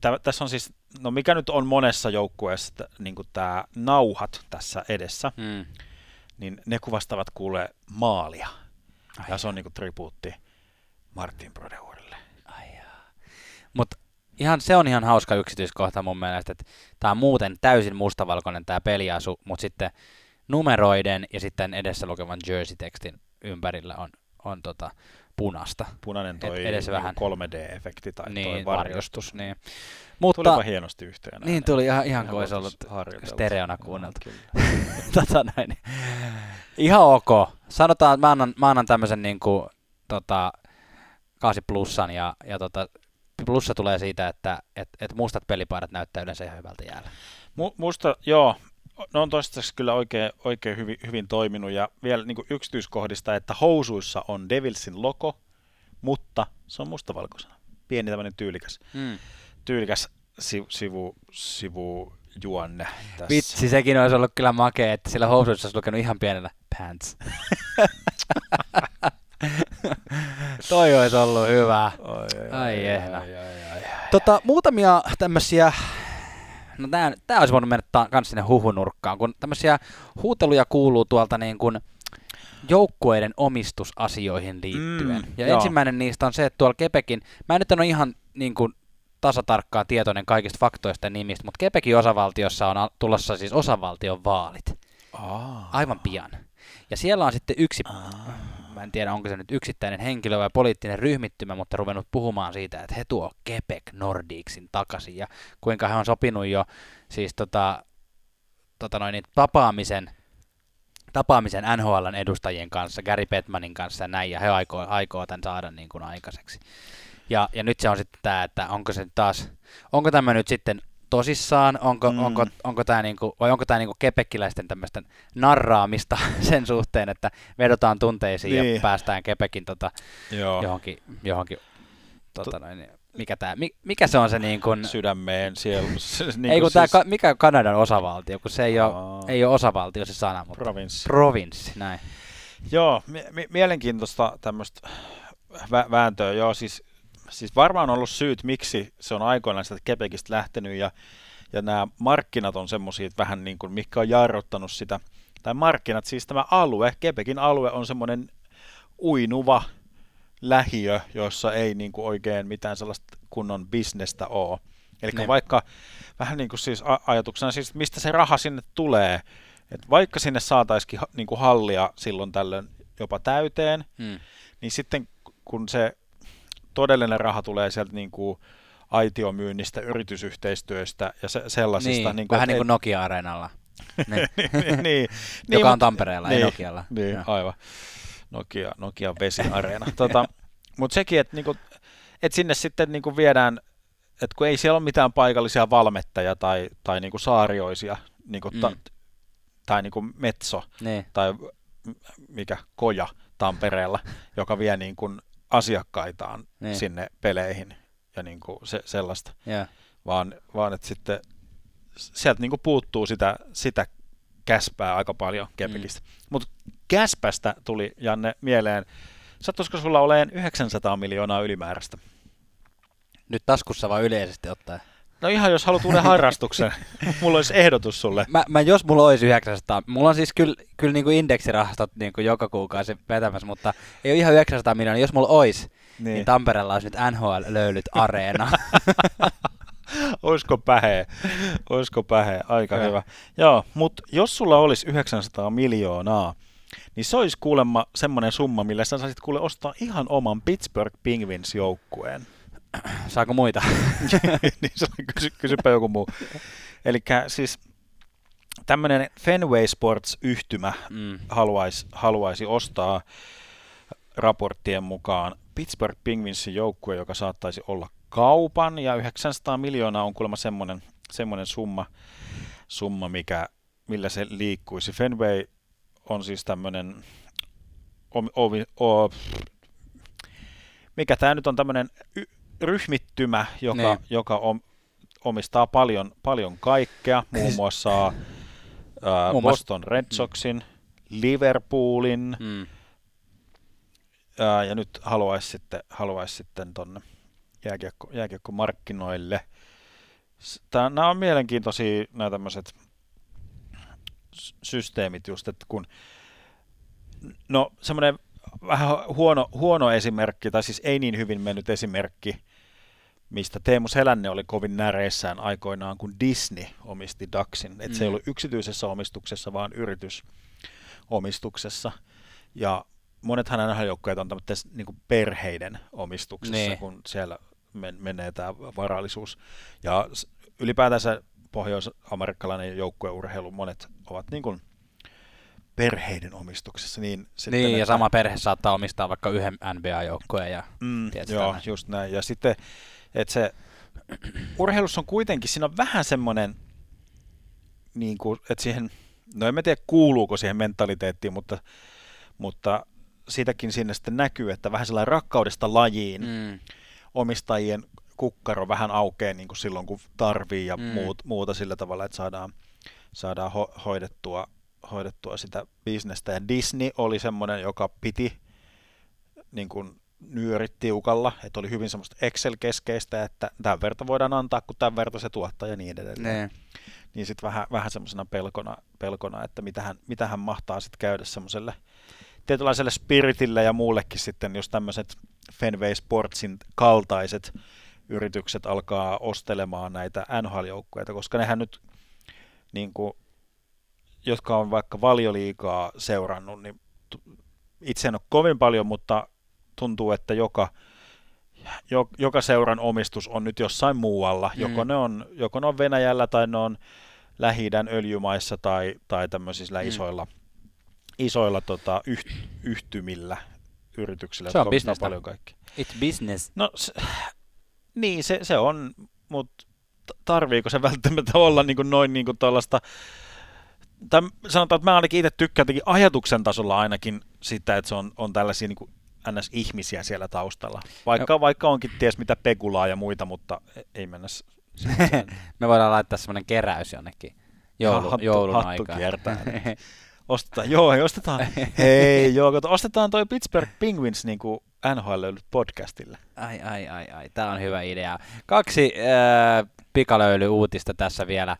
tä, tässä on siis, no mikä nyt on monessa joukkueessa niin tämä nauhat tässä edessä, Mm. niin ne kuvastavat kuule maalia. Ai Ja se on niinku tribuutti Martin Brodeurille. Ai jaa. Mut ihan, se on ihan hauska yksityiskohta mun mielestä, että tämä on muuten täysin mustavalkoinen tämä peliasu, mutta sitten numeroiden ja sitten edessä lukevan jersey-tekstin ympärillä on, on tota punasta. Punainen toi Et edes niinku vähän. 3D-efekti tai niin, toi varjostus. Niin. Mutta, Tulipa hienosti yhteen. niin tuli ihan, ihan kuin olisi ollut stereona kuunneltu. tota näin. Ihan ok. Sanotaan, että mä annan, mä annan tämmöisen niin kuin, tota, 8 plussan ja, ja tota, plussa tulee siitä, että et, et mustat pelipaidat näyttää yleensä ihan hyvältä jäällä. Mu- musta, joo, ne on toistaiseksi kyllä oikein, oikein hyvin, hyvin toiminut ja vielä niin yksityiskohdista, että housuissa on Devilsin logo, mutta se on mustavalkoisena. Pieni tämmöinen tyylikäs, Mm. tyylikäs sivu, sivu, sivujuonne tässä. Vitsi, sekin olisi ollut kyllä makea, että sillä housuissa olisi lukenut ihan pienellä pants. Toi olisi ollut hyvä. Ai, Ai jehna. ai, ai, ai. Tota, muutamia tämmöisiä, no tää, tää olisi voinut mennä ta- kans sinne huhunurkkaan, kun tämmöisiä huuteluja kuuluu tuolta niin kuin joukkueiden omistusasioihin liittyen. Mm, ja joo. ensimmäinen niistä on se, että tuolla Kepekin, mä en nyt en ole ihan niin kuin tasatarkkaan tietoinen kaikista faktoista ja nimistä, mutta Kepekin osavaltiossa on tulossa siis osavaltion vaalit. Aa. Aivan pian. Ja siellä on sitten yksi, Aa. Mä en tiedä onko se nyt yksittäinen henkilö vai poliittinen ryhmittymä, mutta ruvennut puhumaan siitä, että he tuo Quebec Nordicsin takaisin ja kuinka he on sopinut jo siis tota, tota noin, niin tapaamisen, tapaamisen NHLn edustajien kanssa, Gary Bettmanin kanssa ja näin, ja he aikoo, aikoo tämän saada niin kuin aikaiseksi. Ja, ja nyt se on sitten tämä, että onko se taas, onko tämä nyt sitten tosissaan, onko, Mm. onko, onko tämä niinku, vai onko tämä niinku kepekkiläisten tämmöistä narraamista sen suhteen, että vedotaan tunteisiin niin. Ja päästään Kepekin tota, Joo. johonkin, johonkin tota noin, mikä, tää, mi, mikä se on se niin kuin, Sydämeen sielu. niin ei kun siis, tää, mikä on Kanadan osavaltio, kun se ei ole, Aa. ei ole osavaltio se sana, mutta provinssi. provinssi, näin. Joo, mi- mi- mielenkiintoista tämmöistä vä- vääntöä. Joo, siis, siis varmaan on ollut syyt, miksi se on aikoinaan sieltä Quebecistä lähtenyt ja, ja nämä markkinat on semmoisia vähän niin kuin, mikä on jarruttanut sitä. Tai markkinat, siis tämä alue, Quebecin alue on semmoinen uinuva lähiö, jossa ei niin kuin oikein mitään sellaista kunnon bisnestä ole. Eli Niin. vaikka vähän niin kuin siis ajatuksena, siis mistä se raha sinne tulee, et vaikka sinne saataisiin niin kuin hallia silloin tällöin jopa täyteen, Hmm. niin sitten kun se todellinen raha tulee sieltä niin kuin aitiomyynnistä, yritysyhteistyöstä ja se, sellaisista. Niin, niin kuin, vähän et- niin kuin Nokia-areenalla. Niin. niin, niin, Joka on mutta- Tampereella, ei niin, Nokialla. Niin, Joo. aivan. Nokia, Nokia vesiareena. tota, mutta sekin, että niinku, et sinne sitten niinku viedään, että kun ei siellä ole mitään paikallisia valmettajia tai, tai niinku saarioisia, niinku ta, Mm. tai niinku Metso Niin. tai mikä Koja Tampereella, joka vie niinku asiakkaitaan Niin. niin. sinne peleihin ja niinku se, sellaista, Joo. vaan, vaan että sitten sieltä niinku puuttuu sitä, sitä käspää aika paljon Kepikistä. Mm. Mutta käspästä tuli, Janne, mieleen, sattuisiko sulla oleen 900 miljoonaa ylimääräistä? Nyt taskussa vai yleisesti ottaen? No ihan jos haluat uuden harrastuksen, mulla olisi ehdotus sulle. Mä, mä, jos mulla olisi 900, mulla on siis kyllä, kyllä niin kuin indeksirahastot niin kuin joka kuukausi vetämässä, mutta ei ole ihan 900 miljoonaa. Jos mulla olisi, niin, niin Tampereella olisi nyt NHL-löylyt areena. Oisko pähe? Oisko pähe? Aika Joo. hyvä. Joo, mutta jos sulla olisi 900 miljoonaa, niin se olisi kuulemma semmoinen summa, millä sä saisit kuule ostaa ihan oman Pittsburgh Penguins joukkueen. Saako muita? niin kysy, kysypä joku muu. Eli siis tämmöinen Fenway Sports-yhtymä mm. haluaisi, haluaisi ostaa raporttien mukaan Pittsburgh Penguinsin joukkue, joka saattaisi olla kaupan, ja 900 miljoonaa on kuulemma semmoinen, semmoinen summa, summa mikä, millä se liikkuisi. Fenway on siis tämmöinen, omi, omi, o, mikä tämä nyt on tämmöinen y, ryhmittymä, joka, Niin. joka om, omistaa paljon, paljon kaikkea, muun muassa ää, Muun Boston Red Soxin, Liverpoolin, Mm. ää, ja nyt haluaisi sitten, haluaisi sitten tonne jääkiekko, jääkiekkomarkkinoille. Tää, nämä on mielenkiintoisia nämä tämmöiset systeemit just, että kun no semmoinen vähän huono, huono esimerkki, tai siis ei niin hyvin mennyt esimerkki, mistä Teemu Selänne oli kovin näreissään aikoinaan, kun Disney omisti Ducksin. Että se ei Mm. ollut yksityisessä omistuksessa, vaan yritysomistuksessa. Ja monethan NHL-joukkueet on tämmöisten niin perheiden omistuksessa, Niin. kun siellä men- menee tämä varallisuus. Ja ylipäätänsä pohjois-amerikkalainen joukkueurheilu, monet ovat niin kuin perheiden omistuksessa. Niin, sitten, Niin, ja sama perhe saattaa omistaa vaikka yhden NBA-joukkueen. Ja... Mm, joo, tämän? just näin. Ja sitten, että se urheilussa on kuitenkin, siinä on vähän semmoinen, niin kuin, että siihen, no en mä tiedä kuuluuko siihen mentaliteettiin, mutta, mutta siitäkin sinne sitten näkyy, että vähän sellainen rakkaudesta lajiin mm. Omistajien kukkaro vähän aukeaa niin kuin silloin, kun tarvii ja mm. muut, muuta sillä tavalla, että saadaan, saadaan ho- hoidettua, hoidettua sitä bisnestä. Ja Disney oli semmoinen, joka piti niin kuin nyörit tiukalla, että oli hyvin semmoista Excel-keskeistä, että tämän verta voidaan antaa, kun tämän verta se tuottaa ja niin edelleen. Niin. Niin sitten vähän, vähän semmoisena pelkona, pelkona, että mitähän, mitähän mahtaa sitten käydä semmoiselle tietynlaiselle spiritille ja muullekin sitten, jos tämmöiset Fenway Sportsin kaltaiset yritykset alkaa ostelemaan näitä NHL-joukkueita, koska nehän nyt, niin kuin, jotka on vaikka valioliikaa seurannut, niin itse en ole kovin paljon, mutta tuntuu, että joka, jo, joka seuran omistus on nyt jossain muualla. Mm. Joko, ne on, joko ne on Venäjällä tai ne on lähi öljymaissa tai, tai tämmöisillä Mm. isoilla, isoilla tota, yht, yhtymillä yrityksillä, Se on bisnestä. paljon kaikkea. It's business. No se, niin, se, se on, mutta tarviiko se välttämättä olla niin kuin noin niin kuin tuollaista, tai sanotaan, että mä ainakin itse tykkään ajatuksen tasolla ainakin sitä, että se on, on tällaisia niin kuin NS-ihmisiä siellä taustalla. Vaikka, vaikka onkin ties mitä Pegulaa ja muita, mutta ei mennä. Me voidaan laittaa semmoinen keräys jonnekin joulu, Hattu- joulun hattu aikaan. kiertää. Ostetaan, joo, hei, ostetaan, hei, joo, kato, ostetaan toi Pittsburgh Penguins niin kuin NHL podcastille. Ai, ai, ai, ai. Tämä on hyvä idea. Kaksi äh, pikalöyly-uutista tässä vielä.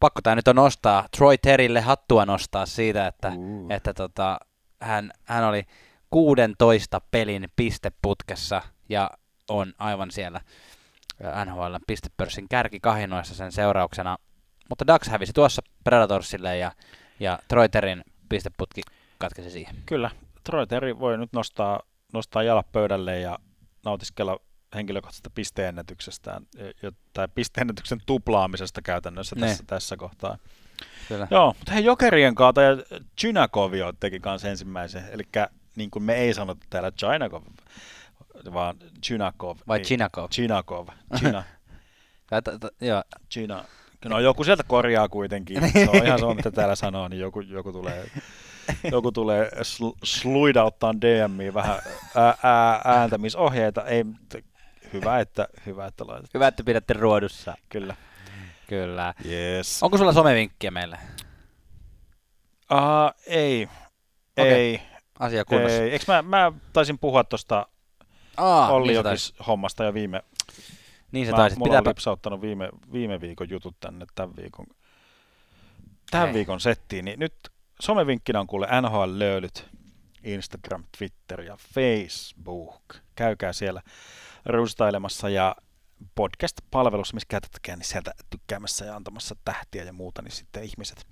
Pakko tämä nyt on nostaa. Troy Terille hattua nostaa siitä, että, Uh. että tota, hän, hän oli 16 pelin pisteputkessa ja on aivan siellä NHL pistepörssin kärkikahinoissa sen seurauksena. Mutta Dax hävisi tuossa Predatorsille ja, ja Troy Terin pisteputki katkesi siihen. Kyllä, Troy Terry voi nyt nostaa, nostaa jalat pöydälle ja nautiskella henkilökohtaisesta pisteennätyksestään, ja- tai pisteennätyksen tuplaamisesta käytännössä Ne. tässä, tässä kohtaa. Kyllä. Joo, mutta hei Jokerien kautta ja Chinakovio teki kanssa ensimmäisen. Eli niin kuin me ei sanota täällä Chinakov, vaan Chinakov. Vai Chinakov? Chinakov. China. Joo, China. No joku sieltä korjaa kuitenkin. Se on ihan sama, mitä täällä sanoo, niin joku, joku tulee, joku tulee sl- sluidauttaa DMiin vähän ää, ää, ääntämisohjeita. Ei, t- hyvä, että, hyvä, että laitat. hyvä, että pidätte ruodussa. Kyllä. Kyllä. Yes. Onko sulla somevinkkiä meille? Uh, ei. Okei, Ei. Asia kunnossa. Ei. Eikö mä, mä taisin puhua tuosta Aa, Olli niin Jokis hommasta jo viime, Niin sä mä, taisit. mulla Pitääpä... on lipsauttanut viime, viime viikon jutut tänne tämän viikon, tämän Ei. viikon settiin, niin nyt somevinkkinä on kuule NHL-löylyt, Instagram, Twitter ja Facebook. Käykää siellä rustailemassa ja podcast-palvelussa, missä käytätkään, niin sieltä tykkäämässä ja antamassa tähtiä ja muuta, niin sitten ihmiset,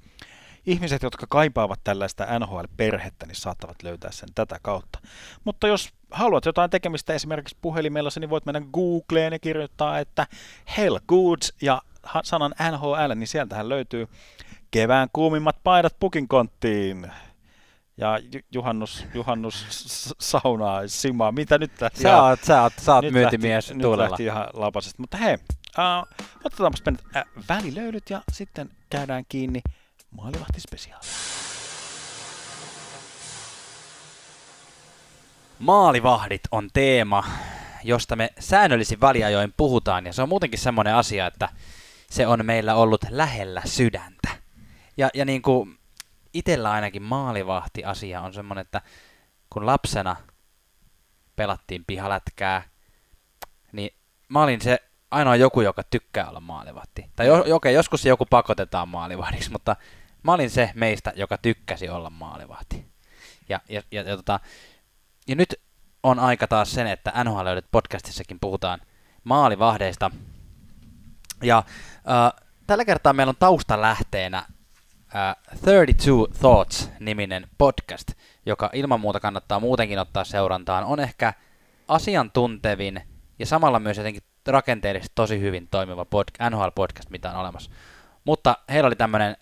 ihmiset, jotka kaipaavat tällaista NHL-perhettä, niin saattavat löytää sen tätä kautta. Mutta jos haluat jotain tekemistä esimerkiksi puhelimellasi, niin voit mennä Googleen ja kirjoittaa, että Hell Goods ja sanan NHL, niin sieltähän löytyy kevään kuumimmat paidat pukinkonttiin. Ja ju- juhannus, juhannus saunaa, simaa, mitä nyt lähti Sä oot, sä oot, sä oot nyt myyntimies lähti, tuulella. Nyt lähti ihan lapasesta. Mutta hei, uh, otetaanpas pienet uh, välilöylyt ja sitten käydään kiinni maalivahtispesiaali. Maalivahdit on teema, josta me säännöllisin väliajoin puhutaan, ja se on muutenkin semmoinen asia, että se on meillä ollut lähellä sydäntä. Ja, ja niin kuin itsellä ainakin maalivahti-asia on semmoinen, että kun lapsena pelattiin pihalätkää, niin mä olin se ainoa joku, joka tykkää olla maalivahti. Tai jo, okei, joskus se joku pakotetaan maalivahdiksi, mutta mä olin se meistä, joka tykkäsi olla maalivahti. Ja, ja, ja, ja, tota, ja nyt on aika taas sen, että NHL podcastissakin puhutaan maalivahdeista. Ja äh, tällä kertaa meillä on taustalähteenä äh, 32 Thoughts-niminen podcast, joka ilman muuta kannattaa muutenkin ottaa seurantaan. On ehkä asiantuntevin ja samalla myös jotenkin rakenteellisesti tosi hyvin toimiva pod- NHL-podcast, mitä on olemassa. Mutta heillä oli tämmöinen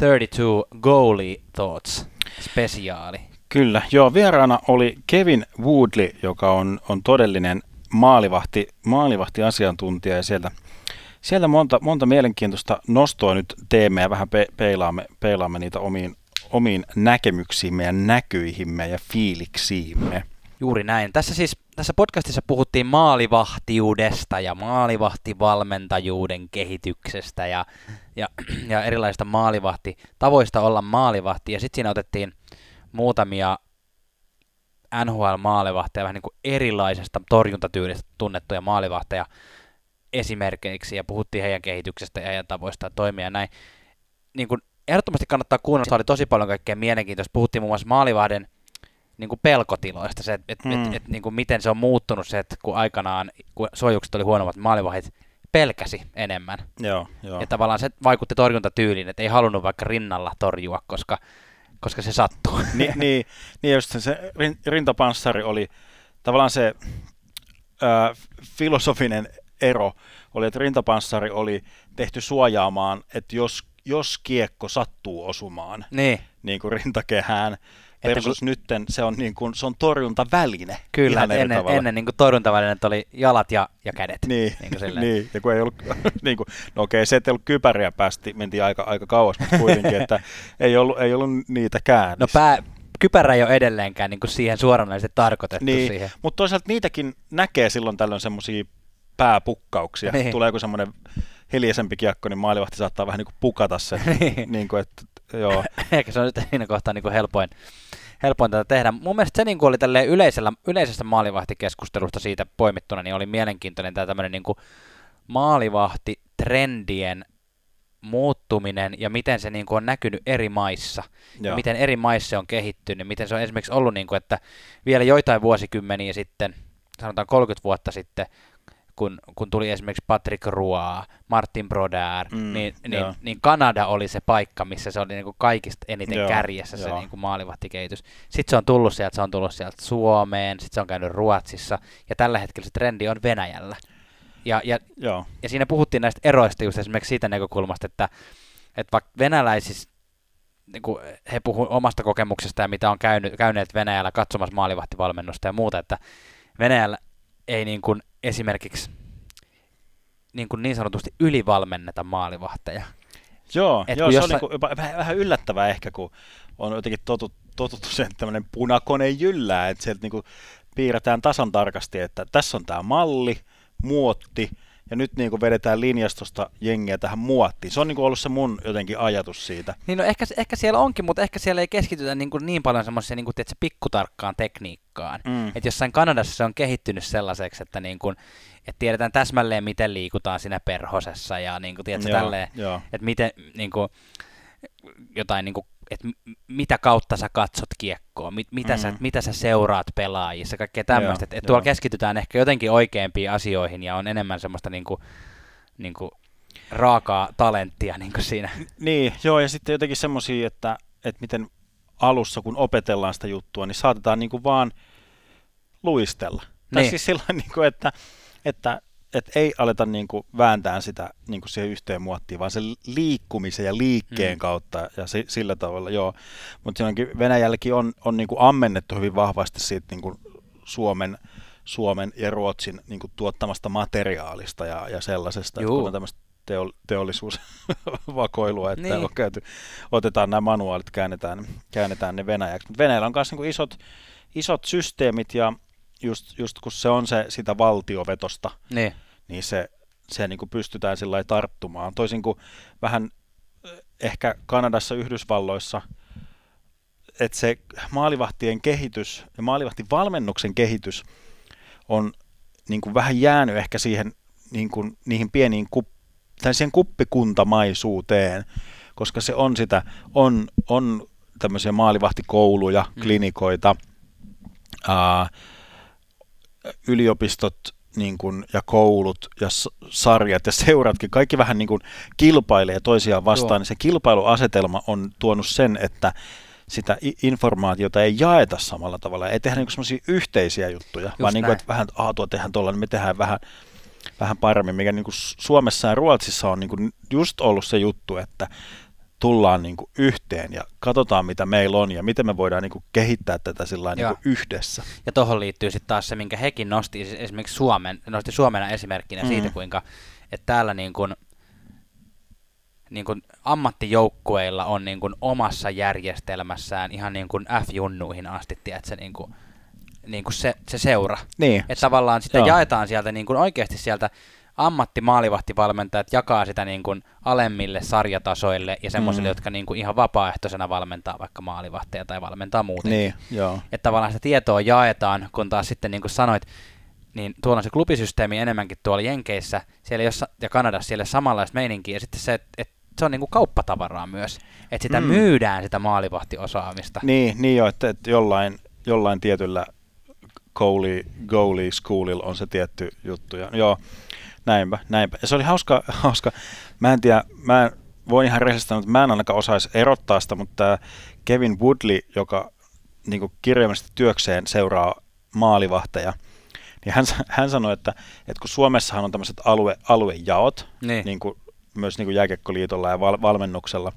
32 Goalie Thoughts spesiaali. Kyllä, joo, vieraana oli Kevin Woodley, joka on, on todellinen maalivahti, maalivahti-asiantuntija ja sieltä, sieltä monta, monta mielenkiintoista nostoa nyt teemme ja vähän pe- peilaamme, peilaamme niitä omiin, omiin näkemyksiimme ja näkyihimme ja fiiliksiimme. Juuri näin. Tässä siis tässä podcastissa puhuttiin maalivahtiudesta ja maalivahtivalmentajuuden kehityksestä ja, ja, ja erilaisista maalivahtitavoista olla maalivahti. Ja sitten siinä otettiin muutamia NHL-maalivahteja, vähän niin kuin erilaisesta torjuntatyylistä tunnettuja maalivahteja esimerkkeiksi ja puhuttiin heidän kehityksestä ja heidän tavoista toimia ja näin. Niin kuin ehdottomasti kannattaa kuunnella, se oli tosi paljon kaikkea mielenkiintoista. Puhuttiin muun muassa maalivahden niin kuin pelkotiloista, se, että et, Mm. et, et, niin kuin miten se on muuttunut se, että kun aikanaan, kun suojukset oli huonommat, maalivahdit pelkäsi enemmän. Joo, joo. Ja tavallaan se vaikutti torjuntatyyliin, että ei halunnut vaikka rinnalla torjua, koska, koska se sattuu. Ni, niin, niin just se, se rin- rintapanssari oli tavallaan se ää, filosofinen ero oli, että rintapanssari oli tehty suojaamaan, että jos, jos kiekko sattuu osumaan niin, niin kuin rintakehään, versus kun- nytten se on, niin kuin, se on torjuntaväline. kyllä, Ihan ennen, tavalla. ennen niin torjuntavälineet oli jalat ja, ja kädet. Niin, Niin kuin niin, ja kun ei ollut, niin kuin, no okei, se, että ei ollut kypäriä päästi, mentiin aika, aika kauas, mutta kuitenkin, että ei ollut, ei ollut niitäkään. No pää, kypärä ei ole edelleenkään niin kuin siihen suoranaisesti tarkoitettu Niin, siihen. mutta toisaalta niitäkin näkee silloin tällöin semmoisia pääpukkauksia. Niin. Niin. Tulee joku semmoinen hiljaisempi kiekko, niin maalivahti saattaa vähän niin kuin pukata sen. Niin. niin kuin, että, joo. Ehkä se on nyt siinä kohtaa niin kuin helpoin, helpoin tätä tehdä. Mun mielestä se niin kuin oli tälleen yleisellä, yleisestä maalivahtikeskustelusta siitä poimittuna, niin oli mielenkiintoinen tämä tämmöinen niin maalivahtitrendien muuttuminen ja miten se niin kuin on näkynyt eri maissa. Ja joo. miten eri maissa se on kehittynyt, miten se on esimerkiksi ollut, niin kuin, että vielä joitain vuosikymmeniä sitten, sanotaan 30 vuotta sitten, kun, kun tuli esimerkiksi Patrick Roy, Martin Brodeur, Mm, niin, niin, joo. niin Kanada oli se paikka, missä se oli niin kuin kaikista eniten Joo, kärjessä se joo. niin kuin maalivahtikehitys. Sitten se on tullut sieltä, se on tullut sieltä Suomeen, sitten se on käynyt Ruotsissa, ja tällä hetkellä se trendi on Venäjällä. Ja, ja joo. ja siinä puhuttiin näistä eroista just esimerkiksi siitä näkökulmasta, että että vaikka venäläisissä, niin kuin he puhuvat omasta kokemuksesta ja mitä on käynyt, käyneet Venäjällä katsomassa maalivahtivalmennusta ja muuta, että Venäjällä ei niin kuin esimerkiksi niin, kuin niin sanotusti ylivalmenneta maalivahteja. Joo, Et joo se jossain- on niinku, jopa vähän, vähän yllättävää ehkä, kun on jotenkin totut, totuttu sen, että tämmöinen punakone jyllää, että sieltä niinku piirretään tasan tarkasti, että tässä on tämä malli, muotti, ja nyt niinku vedetään linjastosta jengiä tähän muottiin. Se on niinku ollut se mun jotenkin ajatus siitä. Niin no ehkä, ehkä siellä onkin, mutta ehkä siellä ei keskitytä niin, kuin niin paljon semmoiseen niin kuin, tiedätkö, pikkutarkkaan tekniikkaan. Mm. Että jossain Kanadassa se on kehittynyt sellaiseksi, että, niin kuin, että tiedetään täsmälleen, miten liikutaan siinä perhosessa ja niin kuin, tiedätkö, Joo, tälleen, joo. että miten niin kuin, jotain, niin kuin, että mitä kautta sä katsot kiekkoa, mit, mitä, sä, Mm. mitä sä seuraat pelaajissa, kaikkea tämmöistä. Että et tuolla keskitytään ehkä jotenkin oikeampiin asioihin ja on enemmän semmoista niin kuin, niin kuin, raakaa talenttia niin kuin siinä. Niin, joo, ja sitten jotenkin semmoisia, että, että miten alussa, kun opetellaan sitä juttua, niin saatetaan niinku vaan luistella. Tai Niin. siis sillä niin kuin, että, että, että ei aleta niin kuin vääntää sitä niin kuin siihen yhteen muottiin, vaan sen liikkumisen ja liikkeen Mm. kautta ja si, sillä tavalla, joo. Mutta Venäjälläkin on, on niin kuin ammennettu hyvin vahvasti siitä niin kuin Suomen, Suomen ja Ruotsin niin kuin tuottamasta materiaalista ja, ja sellaisesta, että Juu. kun on teo, teollisuusvakoilua, että Niin. on käyty, otetaan nämä manuaalit, käännetään, käännetään ne venäjäksi. Mutta Venäjällä on myös niin isot, isot systeemit ja just, just kun se on se sitä valtiovetosta, Niin. niin se, se niin kuin pystytään sillä tarttumaan. Toisin kuin vähän eh, ehkä Kanadassa, Yhdysvalloissa, että se maalivahtien kehitys ja maalivahtivalmennuksen kehitys on niin kuin vähän jäänyt ehkä siihen niin kuin, niihin pieniin kup, tai siihen kuppikuntamaisuuteen, koska se on sitä, on, on tämmöisiä maalivahtikouluja, Mm. klinikoita, ää, yliopistot niin kuin, ja koulut ja sarjat ja seuratkin, kaikki vähän niin kuin kilpailee toisiaan vastaan, Joo. niin se kilpailuasetelma on tuonut sen, että sitä informaatiota ei jaeta samalla tavalla, ei tehdä niin semmoisia yhteisiä juttuja, Just vaan niin kuin, että vähän, että "Aa, tuo tehdään tuolla, niin me tehdään vähän, vähän paremmin, mikä niin kuin Suomessa ja Ruotsissa on niin kuin just ollut se juttu, että tullaan niin kuin yhteen ja katsotaan, mitä meillä on ja miten me voidaan niin kuin kehittää tätä sillä niin yhdessä. Ja tuohon liittyy sitten taas se, minkä hekin nosti siis esimerkiksi Suomen, nosti Suomena esimerkkinä Mm. siitä, kuinka että täällä niin kuin, niin kuin ammattijoukkueilla on niin kuin omassa järjestelmässään ihan niin kuin F-junnuihin asti, tiedätkö, niin kuin, niin kuin se, se seura. Niin, Että tavallaan sitä Joo. jaetaan sieltä niin kuin oikeasti sieltä ammattimaalivahtivalmentajat jakaa sitä niin kuin alemmille sarjatasoille ja semmoisille, Mm. jotka niin kuin ihan vapaaehtoisena valmentaa vaikka maalivahteja tai valmentaa muutenkin niin, joo. että tavallaan sitä tietoa jaetaan, kun taas sitten niin kuin sanoit, niin tuolla on se klubisysteemi enemmänkin tuolla Jenkeissä siellä ei ole, sa- ja Kanadassa siellä samanlaista meininkiä, ja sitten se, että et se on niin kuin kauppatavaraa myös, että sitä mm. myydään sitä maalivahtiosaamista. Niin, niin jo, että, että jollain, jollain tietyllä goalie, goalie schoolilla on se tietty juttu. Ja, joo, näinpä, näinpä. Ja se oli hauska, hauska. Mä en tiedä, mä en, voin ihan rehellisesti sanoa, että mä en ainakaan osaisi erottaa sitä, mutta tämä Kevin Woodley, joka niin kirjaimellisesti työkseen seuraa maalivahteja, niin hän, hän sanoi, että, että kun Suomessahan on tämmöiset alue, aluejaot, Niin. niin kuin, myös niin kuin jääkekkoliitolla ja val, valmennuksella,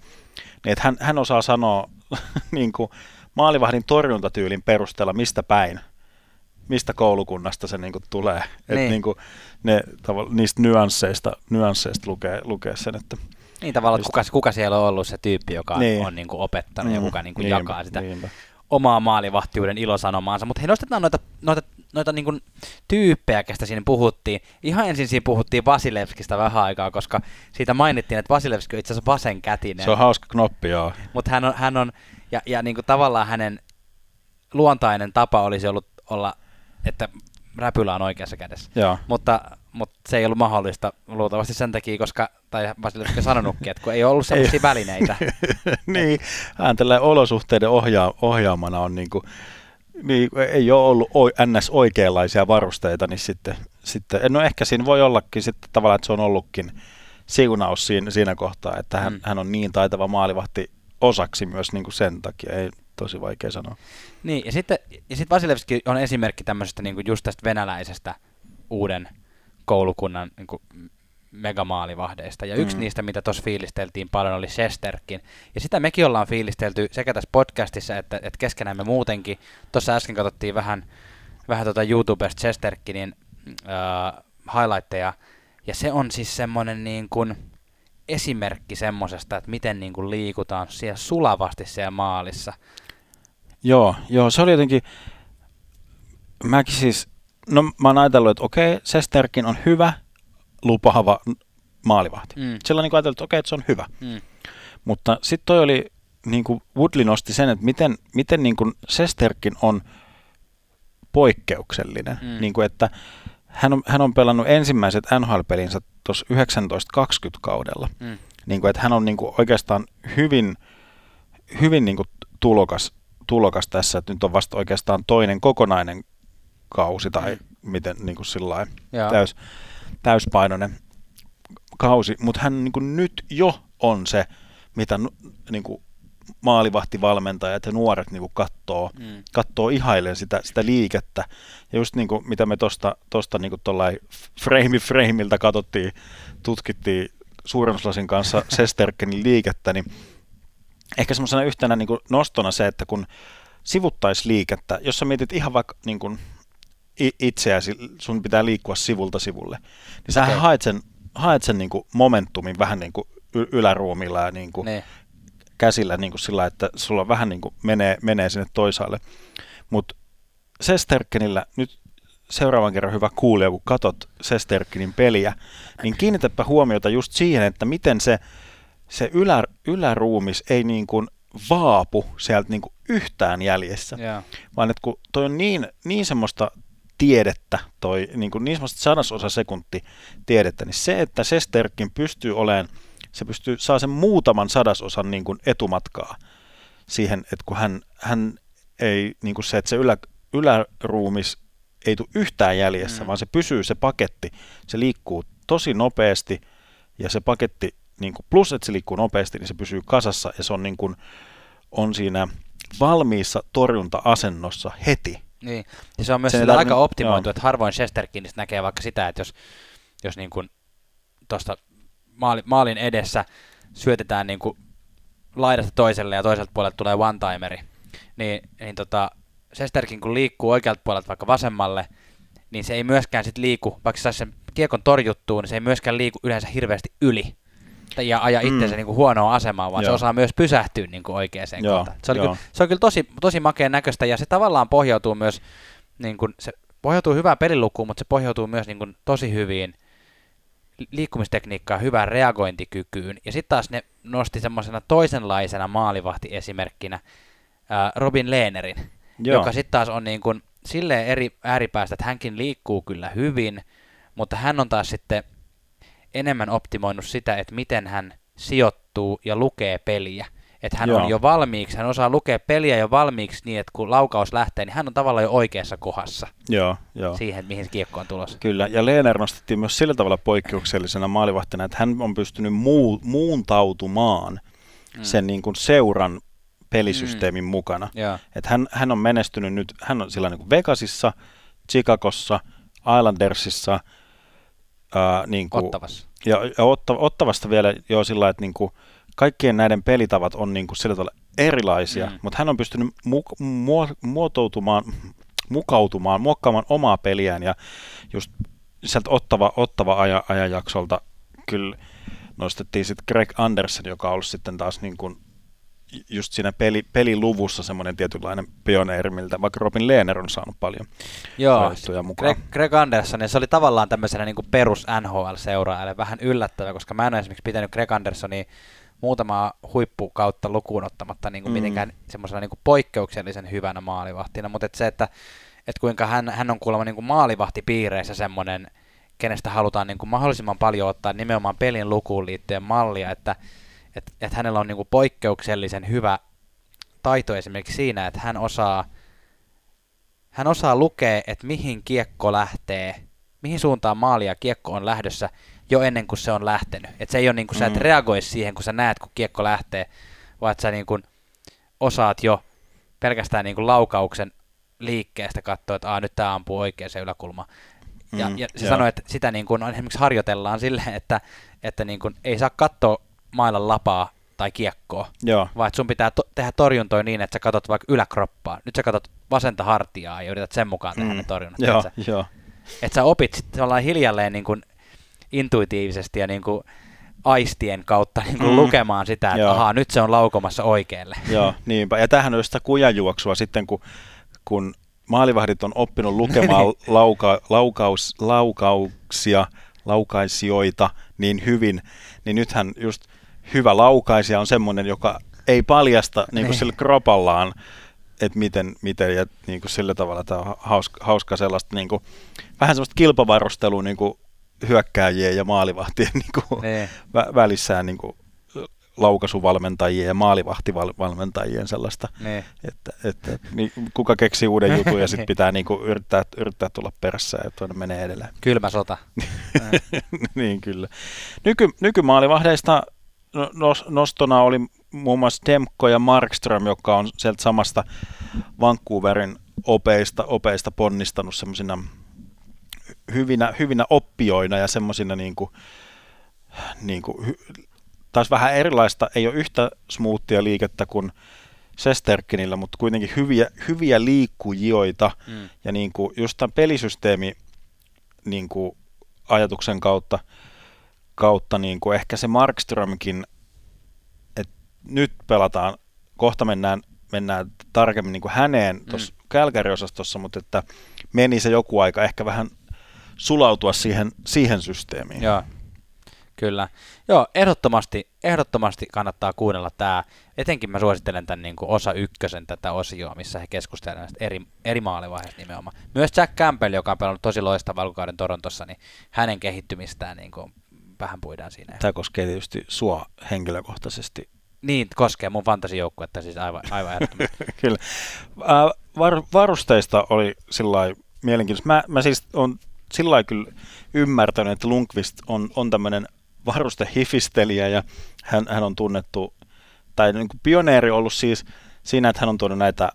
niin että hän, hän osaa sanoa niin kuin maalivahdin torjuntatyylin perusteella mistä päin, mistä koulukunnasta se niin kuin tulee. Että Niin. niin kuin ne, tavalla, niistä nyansseista, nyansseista lukee, lukee sen, että Niin tavallaan, Just- että kuka, kuka siellä on ollut se tyyppi, joka niin. On niin kuin opettanut ja Mm, kuka niin kuin niinpä, jakaa sitä niinpä. omaa maalivahtiuden ilosanomaansa. Mutta hei, nostetaan noita, noita, noita niin kuin tyyppejä, kestä siinä puhuttiin. Ihan ensin siinä puhuttiin Vasilevskista vähän aikaa, koska siitä mainittiin, että Vasilevski on itse asiassa vasenkätinen. Se on hauska knoppi, joo. Mutta hän on, hän on ja, ja niin kuin tavallaan hänen luontainen tapa olisi ollut olla, että räpylä on oikeassa kädessä. joo. Mutta, mutta se ei ollut mahdollista luultavasti sen takia, koska, tai Vasilevski on sanonutkin, että kun ei ollut sellaisia välineitä. niin, hän tällä olosuhteiden ohjaa, ohjaamana on niin kuin, niin, ei ole ollut ns. oikeanlaisia varusteita, niin sitten, sitten, no ehkä siinä voi ollakin sitten tavallaan, että se on ollutkin siunaus siinä, siinä kohtaa, että hän, mm. hän on niin taitava maalivahti osaksi myös niin kuin sen takia, ei tosi vaikea sanoa. Niin, ja sitten, ja sitten Vasilevski on esimerkki tämmöisestä niin kuin just tästä venäläisestä uuden koulukunnan niin kuin megamaalivahdeista. Ja yksi Mm. niistä, mitä tuossa fiilisteltiin paljon, oli Shesterkin. Ja sitä mekin ollaan fiilistelty sekä tässä podcastissa että, että keskenämme muutenkin. Tuossa äsken katsottiin vähän, vähän tota YouTubesta Shesterkinin äh, highlightteja. Ja se on siis semmoinen niin kuin esimerkki semmosesta, että miten niin kuin liikutaan siellä sulavasti siellä maalissa. Joo, joo, se oli jotenkin, mäkin siis, no mä oon ajatellut, että okei, Sesterkin on hyvä, lupaava n- maalivahti. Mm. Sillä on niin ajatellut, että okei, että se on hyvä. Mm. Mutta sitten toi oli, niin kuin Woodley nosti sen, että miten, miten niin kuin Sesterkin on poikkeuksellinen. Mm. Niin kuin, että hän on, hän on pelannut ensimmäiset NHL-pelinsä tuossa 1920 kaudella. Mm. Niin kuin, että hän on niin kuin oikeastaan hyvin, hyvin niin kuin tulokas, tulokas tässä, että nyt on vasta oikeastaan toinen kokonainen kausi tai miten niin kuin sillain täys, täyspainoinen kausi, mutta hän niin kuin nyt jo on se, mitä niin kuin maalivahtivalmentajat ja nuoret niin kuin katsoo, Mm. katsoo ihailen sitä, sitä liikettä. Ja just niin kuin, mitä me tuosta tosta niin frame frameilta katsottiin, tutkittiin suurennuslasin kanssa Sesterkenin liikettä, niin ehkä semmoisena yhtenä niin kuin nostona se, että kun sivuttaisliikettä, jos sä mietit ihan vaikka niin kuin itseäsi, sun pitää liikkua sivulta sivulle, niin sä okay. haet sen, haet sen niin kuin momentumin vähän niin kuin yläruumilla ja niin kuin käsillä niin kuin sillä, että sulla vähän niin kuin menee, menee sinne toisaalle. Mutta Sesterkenillä nyt seuraavan kerran hyvä kuulija, kun katot Sesterkinin peliä, niin kiinnitäpä huomiota just siihen, että miten se, se ylä, yläruumis ei niin kuin vaapu sieltä niin kuin yhtään jäljessä, Joo. vaan että kun toi on niin, niin semmoista tiedettä, toi, niin, kuin niin semmoista sadasosa sekunti tiedettä, niin se, että Sesterkin pystyy olemaan, se pystyy, saa sen muutaman sadasosan niin kuin etumatkaa siihen, että kun hän, hän ei, niin kuin se, että se ylä, yläruumis ei tule yhtään jäljessä, mm. vaan se pysyy se paketti, se liikkuu tosi nopeasti ja se paketti, niin kuin, plus että se liikkuu nopeasti, niin se pysyy kasassa ja se on, niin kuin, on siinä valmiissa torjunta-asennossa heti. Niin. Ja se on myös sillä aika optimoitu, joo. että harvoin Shesterkinistä näkee vaikka sitä, että jos, jos niin kuin tuosta maali, maalin edessä syötetään niin kuin laidasta toiselle ja toiselta puolelta tulee one-timeri, niin, niin tota, Shesterkin kun liikkuu oikealta puolelta vaikka vasemmalle, niin se ei myöskään sit liiku, vaikka se saisi sen kiekon torjuttua, niin se ei myöskään liiku yleensä hirveästi yli ja aja Mm. itsensä niin kuin huonoon asemaan, vaan se Joo. osaa myös pysähtyä niin kuin oikeaan kohtaan. Se, oli kyllä, se on kyllä tosi, tosi makeen näköistä ja se tavallaan pohjautuu myös, niin kuin, se pohjautuu hyvään pelilukuun, mutta se pohjautuu myös niin kuin, tosi hyviin li- liikkumistekniikkaan, hyvään reagointikykyyn. Ja sitten taas ne nosti semmoisena toisenlaisena maalivahtiesimerkkinä ää, Robin Lehnerin, Joo. joka sitten taas on niin kuin silleen eri ääripäästä, että hänkin liikkuu kyllä hyvin, mutta hän on taas sitten enemmän optimoinut sitä, että miten hän sijoittuu ja lukee peliä. Että hän Joo. on jo valmiiksi, hän osaa lukea peliä jo valmiiksi niin, että kun laukaus lähtee, niin hän on tavallaan jo oikeassa kohdassa Joo, joo. siihen, mihin kiekko on tulossa. Kyllä, ja Lehner nostettiin myös sillä tavalla poikkeuksellisena maalivahtina, että hän on pystynyt muu, muuntautumaan mm. sen niin kuin seuran pelisysteemin mm. mukana. Että hän, hän on menestynyt nyt, hän on sillä niin kuin Vegasissa, Chicagossa, Islandersissa, ää, niin kuin, Ottavassa. ja, ja otta, Ottavasta vielä jo sillä että niin kuin kaikkien näiden pelitavat on niin kuin sillä tavalla erilaisia, Mm. mutta hän on pystynyt mu- muo- muotoutumaan, mukautumaan, muokkaamaan omaa peliään ja just sieltä ottava, ottava aja, ajanjaksolta kyllä nostettiin sitten Greg Anderson, joka on ollut sitten taas niin kuin just siinä peli, peliluvussa semmoinen tietynlainen pioneeri, miltä vaikka Robin Lehner on saanut paljon Joo, mukaan. Greg, Greg Anderson, ja se oli tavallaan tämmöisenä niin kuin perus NHL-seuraajalle vähän yllättävä, koska mä en ole esimerkiksi pitänyt Greg Andersonia muutamaa huippukautta lukuun ottamatta niin kuin Mm. mitenkään semmoisena niin kuin poikkeuksellisen hyvänä maalivahtina, mutta et se, että, että kuinka hän, hän on kuulemma niin kuin maalivahtipiireissä semmoinen, kenestä halutaan niin kuin mahdollisimman paljon ottaa nimenomaan pelin lukuun liittyen mallia, että et, et hänellä on niin kuin poikkeuksellisen hyvä taito esimerkiksi siinä, että hän osaa hän osaa lukea, että mihin kiekko lähtee, mihin suuntaan maali ja kiekko on lähdössä jo ennen kuin se on lähtenyt. Että se ei ole niin kuin sä et Mm. reagoi siihen, kun sä näet, kun kiekko lähtee, vaan että sä niin kuin osaat jo pelkästään niin kuin laukauksen liikkeestä katsoa, että Aa, nyt tämä ampuu oikeaan yläkulmaan. Ja, Mm, ja se joo. sanoi, että sitä niin kuin esimerkiksi harjoitellaan silleen, että, että niin kuin ei saa katsoa mailan lapaa tai kiekkoa, Joo, vaan että sun pitää to- tehdä torjuntoja niin, että sä katot vaikka yläkroppaa. Nyt sä katot vasenta hartiaa ja yrität sen mukaan tehdä Mm, ne torjunnat. joo, Että joo. et sä opit sitten hiljalleen niin kuin intuitiivisesti ja niin kuin aistien kautta niin kuin Mm. lukemaan sitä, että Joo. ahaa, nyt se on laukomassa oikealle. Joo, niinpä. Ja tämähän on sitä kujajuoksua sitten, kun, kun maalivahdit on oppinut lukemaan lauka, laukaus, laukauksia, laukaisijoita niin hyvin, niin nythän just hyvä laukaisija on semmoinen, joka ei paljasta niin kuin sillä kropallaan, että miten, miten ja niin kuin sillä tavalla tämä on hauska, hauska sellaista, niin kuin, vähän sellaista kilpavarustelua niin kuin hyökkääjien ja maalivahtien niin kuin, vä- välissään niin kuin, laukaisuvalmentajien ja maalivahtivalmentajien sellaista, Niin. että, että niin, kuka keksii uuden jutun ja sitten Niin. pitää niin kuin, yrittää, yrittää tulla perässä ja toinen menee edelleen. Kylmä sota. niin kyllä. Nyky, nykymaalivahdeista nostona oli muun muassa Demko ja Markström, joka on sieltä samasta Vancouverin opeista, opeista ponnistanut semmoisina hyvinä, hyvinä oppijoina ja semmoisina niin kuin, niin kuin, taas vähän erilaista, ei ole yhtä smoothia liikettä kuin Sesterkinillä, mutta kuitenkin hyviä, hyviä liikkujoita Mm. ja niin kuin just tämän pelisysteemi niin kuin ajatuksen kautta, kautta niin kuin ehkä se Markströmkin, että nyt pelataan, kohta mennään, mennään tarkemmin niin kuin häneen tuossa mm. Kälkäri-osastossa, mutta että meni se joku aika ehkä vähän sulautua siihen, siihen systeemiin. Joo, kyllä. Joo, ehdottomasti, ehdottomasti kannattaa kuunnella tämä. Etenkin mä suosittelen tämän niin kuin osa ykkösen tätä osioa, missä he keskustelevat näistä eri, eri maalivaiheista nimenomaan. Myös Jack Campbell, joka on pelannut tosi loistavaa alkukauden Torontossa, niin hänen kehittymistään niin kuin vähän puidaan siinä. Tämä koskee tietysti sua henkilökohtaisesti. Niin, koskee mun fantasijoukkuetta siis aivan, aivan ehdottomasti. Kyllä. Ää, var, varusteista oli sillä mielenkiintoista. Mä, mä siis on sillä kyllä ymmärtänyt, että Lundqvist on, on tämmöinen varustehifistelijä ja hän, hän on tunnettu, tai niin kuin pioneeri ollut siis siinä, että hän on tuonut näitä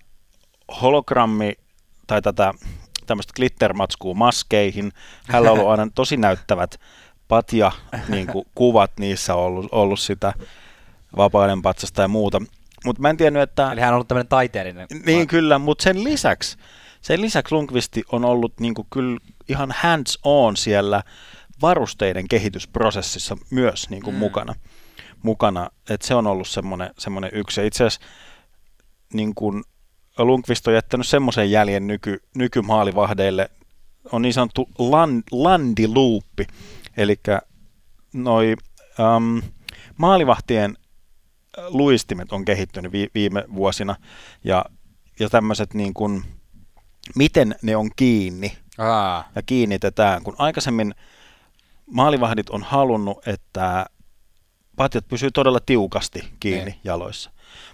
hologrammi tai tätä tämmöistä glittermatskua maskeihin. Hänellä on ollut aina tosi näyttävät patja niin kuin, kuvat, niissä on ollut, ollut sitä vapaiden patsasta ja muuta. Mutta mä en tiennyt, että... Eli hän on ollut tämmöinen taiteellinen. Niin kyllä, mutta sen lisäksi, sen lisäksi Lundqvisti on ollut niin kuin kyllä ihan hands on siellä varusteiden kehitysprosessissa myös niin kuin Mm. mm. mukana. mukana. Et se on ollut semmoinen, semmoinen yksi. Ja itse asiassa niin kuin Lundqvist on jättänyt semmoisen jäljen nyky, nykymaalivahdeille, on niin sanottu land, landiluuppi, eli noi um, maalivahtien luistimet on kehittynyt vi, viime vuosina ja, ja tämmöiset niin kuin, miten ne on kiinni Aa, ja kiinnitetään, kun aikaisemmin maalivahdit on halunnut, että patjat pysyy todella tiukasti kiinni Niin. jaloissa.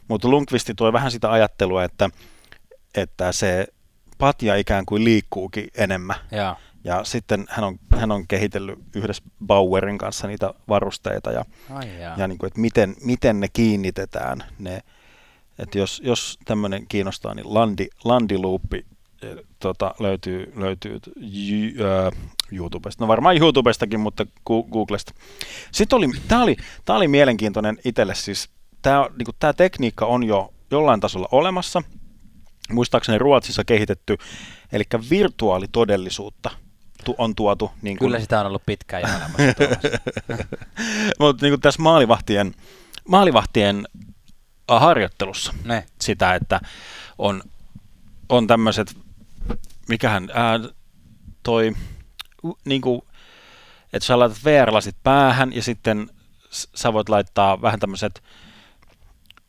Mutta Lundqvisti toi vähän sitä ajattelua, että, että se patja ikään kuin liikkuukin enemmän. joo. Ja sitten hän on, hän on kehitellyt yhdessä Bauerin kanssa niitä varusteita ja, Ai jaa. ja niin kuin, että miten, miten ne kiinnitetään. Ne, että jos, jos tämmöinen kiinnostaa, niin landi, landiluuppi eh, tota, löytyy, löytyy j, äh, YouTubesta. No varmaan YouTubestakin, mutta Googlesta. Sitten oli, tämä oli, tää oli mielenkiintoinen itselle siis. Tämä niin tää tekniikka on jo jollain tasolla olemassa. Muistaakseni Ruotsissa kehitetty, eli virtuaalitodellisuutta tu- on tuotu. Niin kuin, Kyllä sitä on ollut pitkään jo mutta niin tässä maalivahtien, maalivahtien äh, harjoittelussa ne. sitä, että on, on tämmöiset, mikähän, ää, toi, u- niin kuin, että sä laitat VR-lasit päähän ja sitten sä voit laittaa vähän tämmöiset,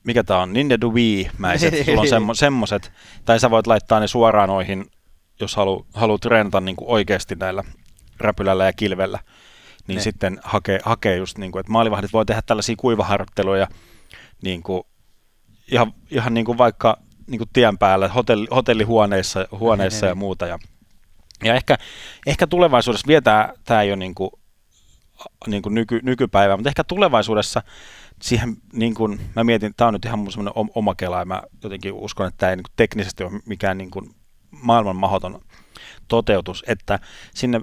mikä tää on, Nintendo Wii-mäiset, sulla on semmo, semmoset, tai sä voit laittaa ne suoraan noihin, jos halu, haluat treenata niin kuin oikeasti näillä räpylällä ja kilvellä, niin Ne. sitten hakee, hakee just niin kuin, että maalivahdit voi tehdä tällaisia kuivaharjoitteluja niin kuin, ihan, ihan niin kuin vaikka niin kuin tien päällä, hotelli, hotellihuoneissa huoneissa ja muuta. Ja, ja ehkä, ehkä tulevaisuudessa vielä tämä, tämä ei ole niin kuin, niin kuin nyky, nykypäivä, mutta ehkä tulevaisuudessa siihen, niin kuin, mä mietin, tämä on nyt ihan mun semmoinen om- oma kela, ja mä jotenkin uskon, että tämä ei niin kuin teknisesti ole mikään niin kuin maailman mahdoton toteutus, että sinne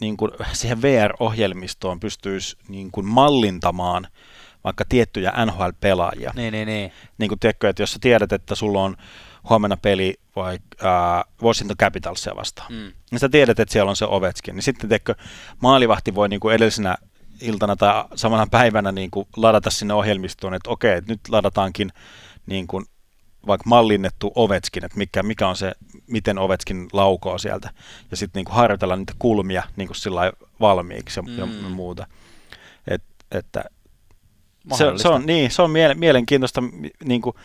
niin kuin siihen VR-ohjelmistoon pystyisi niin kuin mallintamaan vaikka tiettyjä NHL-pelaajia. Niin, niin, niin. Niin kuin tiedätkö, että jos sä tiedät, että sulla on huomenna peli vaikka äh, Washington Capitalsia vastaan, mm. niin sä tiedät, että siellä on se Ovechkin, niin sitten tiedätkö, maalivahti voi niin kuin edellisenä iltana tai samana päivänä niin kuin ladata sinne ohjelmistoon, että okei, nyt ladataankin niin kuin vaikka mallinnettu Ovetskin, että mikä, mikä on se, miten Ovetskin laukoo sieltä, ja sitten niin harjoitella niitä kulmia niin kuin sillä valmiiksi ja, mm. ja muuta. Et, että se, se, on, niin, se on mielenkiintoista, niin kuin,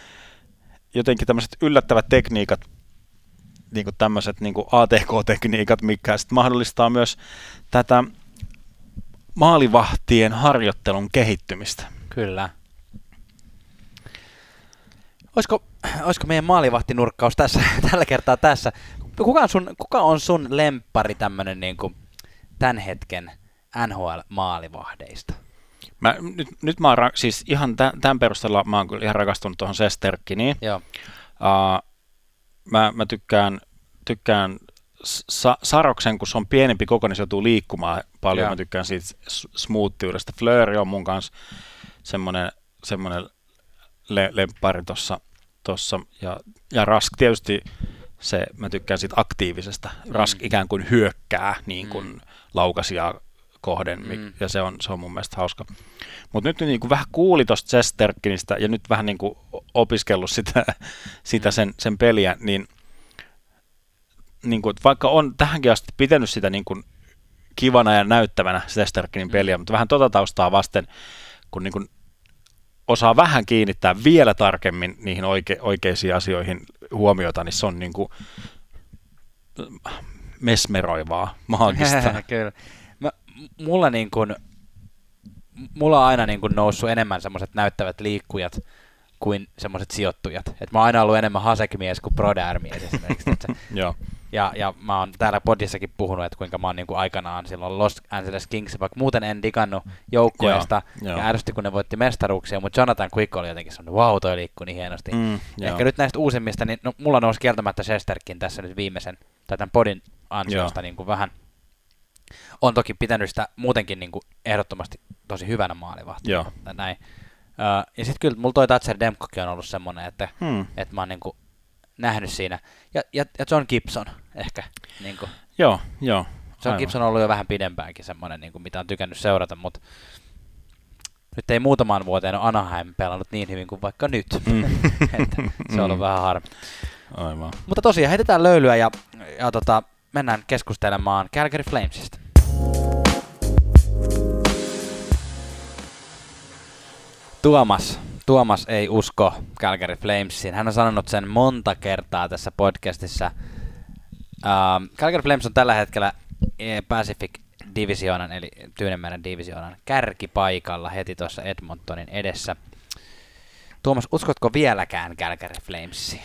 jotenkin tämmöiset yllättävät tekniikat, niin kuin tämmöiset niin kuin ATK-tekniikat, mikä sitten mahdollistaa myös tätä maalivahtien harjoittelun kehittymistä. Kyllä. Olisiko, olisiko meidän maalivahtinurkkaus tässä, tällä kertaa tässä? Kuka on sun, kuka on sun lempari tämmönen niin kuin tämän hetken NHL-maalivahdeista? Mä, nyt, nyt mä oon, ra- siis ihan tämän, tämän perusteella mä oon kyllä ihan rakastunut tuohon Sesterkkiniin. Joo. Uh, mä, mä tykkään, tykkään sa- Saroksen, kun se on pienempi koko, niin se joutuu liikkumaan paljon. Joo. Mä tykkään siitä smoothiudesta. Fleur on mun kanssa semmoinen, semmoinen le- lemppari tuossa. Tossa. Ja, ja Rask tietysti se, mä tykkään siitä aktiivisesta. Rask mm. ikään kuin hyökkää niin kuin mm. laukasia kohden, mm. ja se on, se on mun mielestä hauska. Mutta nyt niin kuin vähän kuuli tuosta Chesterkinistä ja nyt vähän niin kuin opiskellut sitä, sitä mm. sen, sen peliä, niin, niin kuin, vaikka on tähänkin asti pitänyt sitä niin kuin kivana ja näyttävänä Chesterkinin mm. peliä, mm. mutta vähän tota taustaa vasten, kun niin kuin osaa vähän kiinnittää vielä tarkemmin niihin oike, oikeisiin asioihin huomiota, niin se on niin kuin mesmeroivaa, maagista. Kyllä mulla niin kuin, mulla on aina niin kuin noussut enemmän semmoiset näyttävät liikkujat kuin semmoiset sijoittujat. Et mä oon aina ollut enemmän hasekmies kuin prodärmies esimerkiksi. Joo. Ja, ja mä oon täällä podissakin puhunut, että kuinka mä oon niin kuin aikanaan silloin Los Angeles Kings, vaikka muuten en digannut joukkueesta, ja ärsytti kun ne voitti mestaruuksia, mutta Jonathan Quick oli jotenkin semmoinen, wow, toi liikkuu niin hienosti. Mm, Ehkä nyt näistä uusimmista, niin no, mulla nousi kieltämättä Shesterkin tässä nyt viimeisen, tai tämän podin ansiosta niin kuin vähän on toki pitänyt sitä muutenkin niin kuin ehdottomasti tosi hyvänä maalivahtina. Näin. Uh, ja sitten kyllä mulla toi Thatcher Demkokin on ollut semmoinen, että, hmm. että mä oon niin kuin nähnyt siinä. Ja, ja, ja John Gibson ehkä. Niin kuin. Joo, joo. John aivan. Gibson on ollut jo vähän pidempäänkin semmoinen, niin kuin, mitä on tykännyt seurata, mutta nyt ei muutamaan vuoteen ole Anaheim pelannut niin hyvin kuin vaikka nyt. Mm. että se on ollut mm. vähän harmi. Aivan. Mutta tosiaan heitetään löylyä ja, ja tota, mennään keskustelemaan Calgary Flamesista. Tuomas. Tuomas ei usko Calgary Flamesiin. Hän on sanonut sen monta kertaa tässä podcastissa. Uh, Calgary Flames on tällä hetkellä eh, Pacific Divisionan, eli Tyynemeren Divisionan kärkipaikalla heti tuossa Edmontonin edessä. Tuomas, uskotko vieläkään Calgary Flamesiin?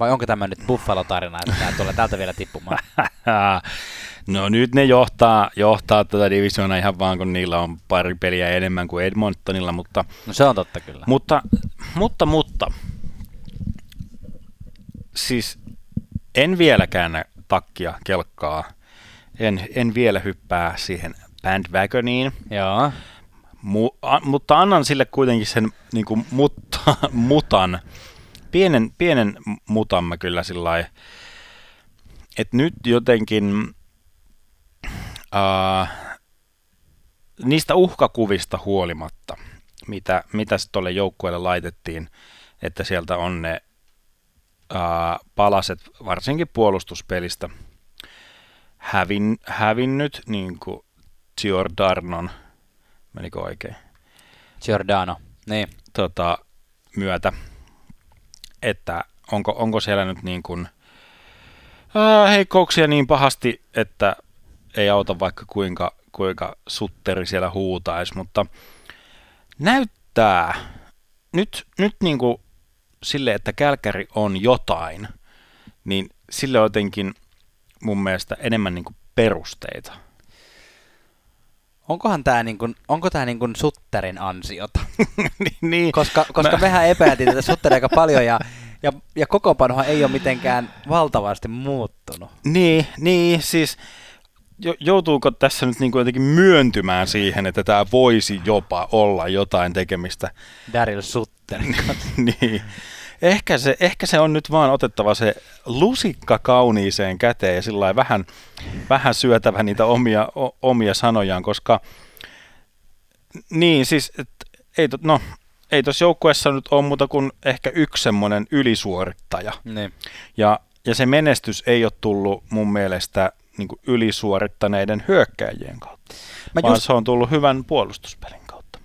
Vai onko tämä nyt Buffalo-tarina, että tämä tulee täältä vielä tippumaan? no nyt ne johtaa, johtaa tätä divisiona ihan vaan, kun niillä on pari peliä enemmän kuin Edmontonilla, mutta... No se on totta kyllä. Mutta, mutta, mutta, siis en vielä käännä takkia kelkkaa. En, en vielä hyppää siihen bandwagoniin. Joo. Mu, a, mutta annan sille kuitenkin sen niin kuin, mutta, mutan, pienen, pienen mutan mä kyllä sillä että nyt jotenkin uh, niistä uhkakuvista huolimatta, mitä, mitä tuolle joukkueelle laitettiin, että sieltä on ne uh, palaset, varsinkin puolustuspelistä, hävin, hävinnyt, niin kuin Giordarnon, menikö oikein? Giordano, niin. Tota, myötä, että onko, onko siellä nyt niin kuin, ää, heikkouksia niin pahasti, että ei auta vaikka kuinka, kuinka sutteri siellä huutaisi, mutta näyttää nyt, nyt niin kuin sille, että kälkäri on jotain, niin sille on jotenkin mun mielestä enemmän niin kuin perusteita. Onkohan tämä niin kuin, onko tämä niin kuin Sutterin ansiota? niin, niin. Koska, koska mä... mehän epäiltiin tätä Sutteria aika paljon ja, ja, ja kokoonpanohan ei ole mitenkään valtavasti muuttunut. Niin, niin siis joutuuko tässä nyt niin kuin jotenkin myöntymään siihen, että tämä voisi jopa olla jotain tekemistä? Daryl Sutter. niin. Ehkä se, ehkä se on nyt vaan otettava se lusikka kauniiseen käteen ja sillä vähän, vähän syötävä niitä omia, o, omia sanojaan, koska niin siis, et, ei, to, no, ei tuossa joukkueessa nyt ole muuta kuin ehkä yksi semmoinen ylisuorittaja. niin. Ja, ja se menestys ei ole tullut mun mielestä niin kuin ylisuorittaneiden hyökkäjien kautta, Mä vaan just, se on tullut hyvän puolustuspelin kautta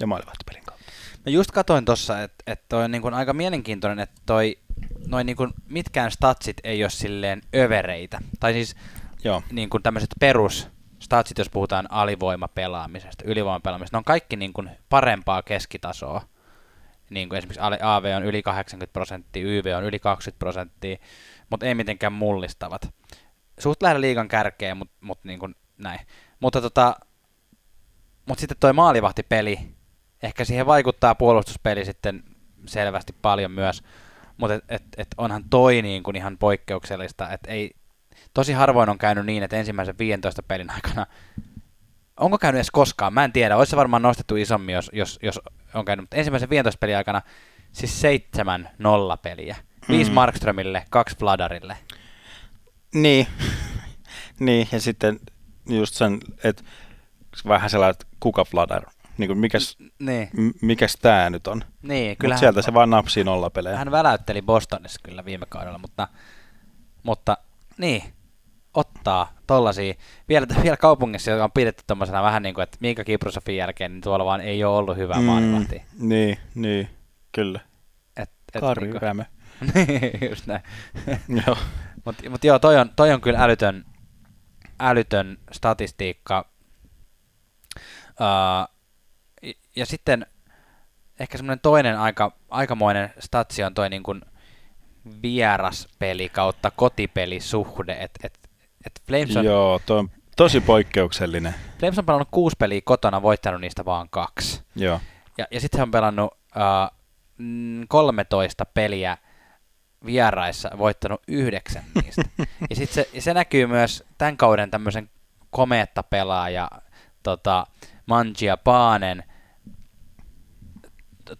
ja maalivahtipelin kautta. mä just katoin tossa, että et toi on niin kuin aika mielenkiintoinen, että toi, noin niin kuin mitkään statsit ei ole silleen övereitä. Tai siis Joo, niin kuin tämmöiset perus statsit, jos puhutaan alivoimapelaamisesta, ylivoimapelaamisesta, ne on kaikki niin kuin parempaa keskitasoa. Niin kuin esimerkiksi AV on yli 80 prosenttia, YV on yli 20 prosenttia, mutta ei mitenkään mullistavat. Suht lähellä liigan kärkeä, mutta mut niin kuin näin. Mutta tota, mut sitten toi maalivahtipeli, ehkä siihen vaikuttaa puolustuspeli sitten selvästi paljon myös, mutta et, et, et onhan toi niin kuin ihan poikkeuksellista, että ei, tosi harvoin on käynyt niin, että ensimmäisen 15 pelin aikana, onko käynyt edes koskaan, mä en tiedä, olisi se varmaan nostettu isommin, jos, jos, jos on käynyt, mutta ensimmäisen 15 pelin aikana siis seitsemän nolla peliä. Viisi Mm. Markströmille, kaksi Vladarille. Niin, niin ja sitten just sen, että vähän sellainen, että kuka fladder, niin kuin mikäs, Niin, m- mikäs tää nyt on. niin Kyllä sieltä se vaan napsii nollapelejä. hän väläytteli Bostonissa kyllä viime kaudella, mutta, mutta niin, ottaa tollasia. Vielä, vielä kaupungissa, joka on pidetty tommosena vähän niin kuin, että Miika Kiprusofin jälkeen, niin tuolla vaan ei ole ollut hyvää mm. maalivahtia. Niin, niin, kyllä. Et, et, Kari niinku- niin, just näin. Joo. Mutta mut joo, toi on, toi on kyllä älytön, älytön statistiikka. Uh, ja sitten ehkä semmoinen toinen aika, aikamoinen statsi on toi niin kuin vieraspeli kautta kotipelisuhde. Et, et, et Flames, on, Joo, toi on tosi poikkeuksellinen. Flames on pelannut kuusi peliä kotona, voittanut niistä vaan kaksi. Joo. Ja, ja sitten he on pelannut uh, 13 peliä vieraissa, voittanut yhdeksän niistä. ja sitten se, se näkyy myös tämän kauden tämmöisen komeetta pelaaja tota, Mangia Paanen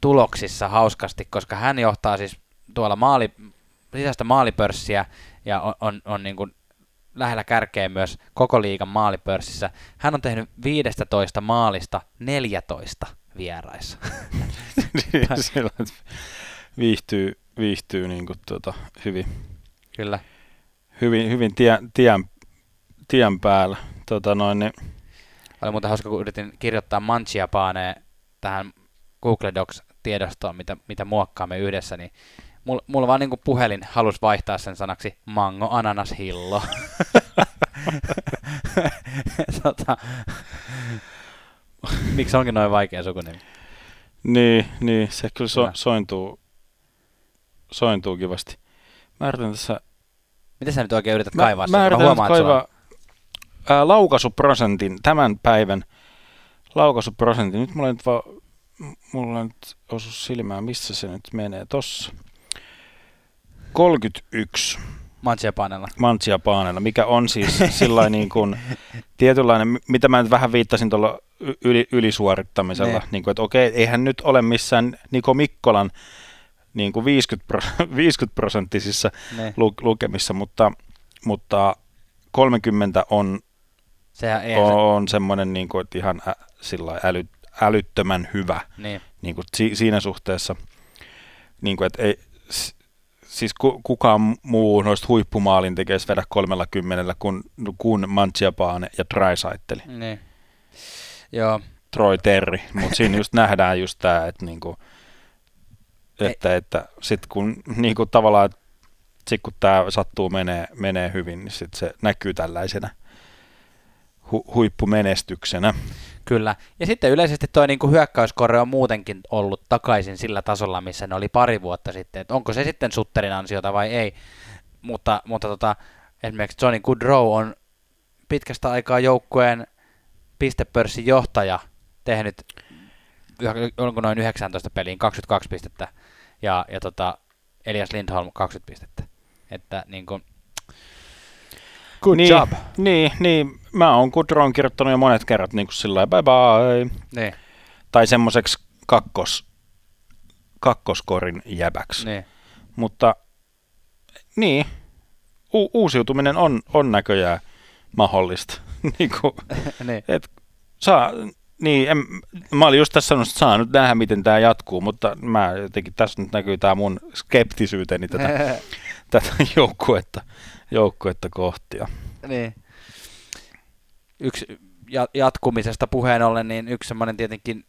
tuloksissa hauskasti, koska hän johtaa siis tuolla maali, sisäistä maalipörssiä ja on, on, on niin kuin lähellä kärkeä myös koko liigan maalipörssissä. Hän on tehnyt 15 maalista 14 vieraissa. Että viihtyy, viihtyy niin kuin, tota, hyvin, Kyllä. hyvin, hyvin tien, tien, tien päällä. Tota, noin, niin, Oli muuten hauska, kun yritin kirjoittaa Manchia Paaneen tähän Google Docs-tiedostoon, mitä, mitä muokkaamme yhdessä, niin mulla, mulla vaan niinku puhelin halusi vaihtaa sen sanaksi mango, ananas, hillo. tota, miksi onkin noin vaikea sukunimi? niin, niin, se kyllä so, Kyllä. sointuu, sointuu kivasti. Mä yritän tässä Miten sä nyt oikein yrität kaivaa mä, mä sen? yritän huomaan, nyt että sulla kaivaa ää, laukaisuprosentin, tämän päivän laukaisuprosentin. Nyt mulla ei nyt vaan, m- mulla ei nyt osu silmään, missä se nyt menee. Tossa. 31 on Manchia Paanella. Mantsia Paanella, mikä on siis sillä niin kuin tietynlainen, mitä mä nyt vähän viittasin tuolla yli, ylisuorittamisella, Ne. niin kuin, että okei, eihän nyt ole missään Niko Mikkolan niin kuin 50, pro, 50 prosenttisissa Ne. lu- lukemissa, mutta, mutta 30 on, Sehän ei se, on semmoinen niin kuin, että ihan ä, sillä äly, älyttömän hyvä niin. niin kuin si, siinä suhteessa, niin kuin, että ei, siis ku, kukaan muu noista huippumaalin tekisi vedä 30 kuin, kuin Manciapane ja Drysaiteli, niin. Joo, Troy Terry, mutta siinä just nähdään just tämä, että, niinku, että, että sitten kun niinku tavallaan, että sit kun tämä sattuu menee, menee hyvin, niin sit se näkyy tällaisena hu, huippumenestyksenä. Kyllä. Ja sitten yleisesti tuo niin hyökkäyskorre on muutenkin ollut takaisin sillä tasolla, missä ne oli pari vuotta sitten. Et onko se sitten Sutterin ansiota vai ei. Mutta, mutta tota, esimerkiksi Johnny Goodrow on pitkästä aikaa joukkueen pistepörssin johtaja tehnyt onko noin 19 peliin 22 pistettä ja, ja tota, Elias Lindholm 20 pistettä. Että niin kuin, Good niin, job. Niin, niin, mä oon Goodron kirjoittanut jo monet kerrat niin kuin sillä bye bye. Niin, Tai semmoiseksi kakkos, kakkoskorin jäbäksi. niin. Mutta niin, u- uusiutuminen on, on näköjään mahdollista. niin kuin, niin. et, saa, niin, en, mä olin just tässä sanonut, että saa nyt nähdä, miten tämä jatkuu, mutta mä jotenkin tässä nyt näkyy tämä mun skeptisyyteni tätä, tätä joukkuetta, joukkuetta kohti. Ja niin. Yksi ja- jatkumisesta puheen ollen, niin yksi semmoinen tietenkin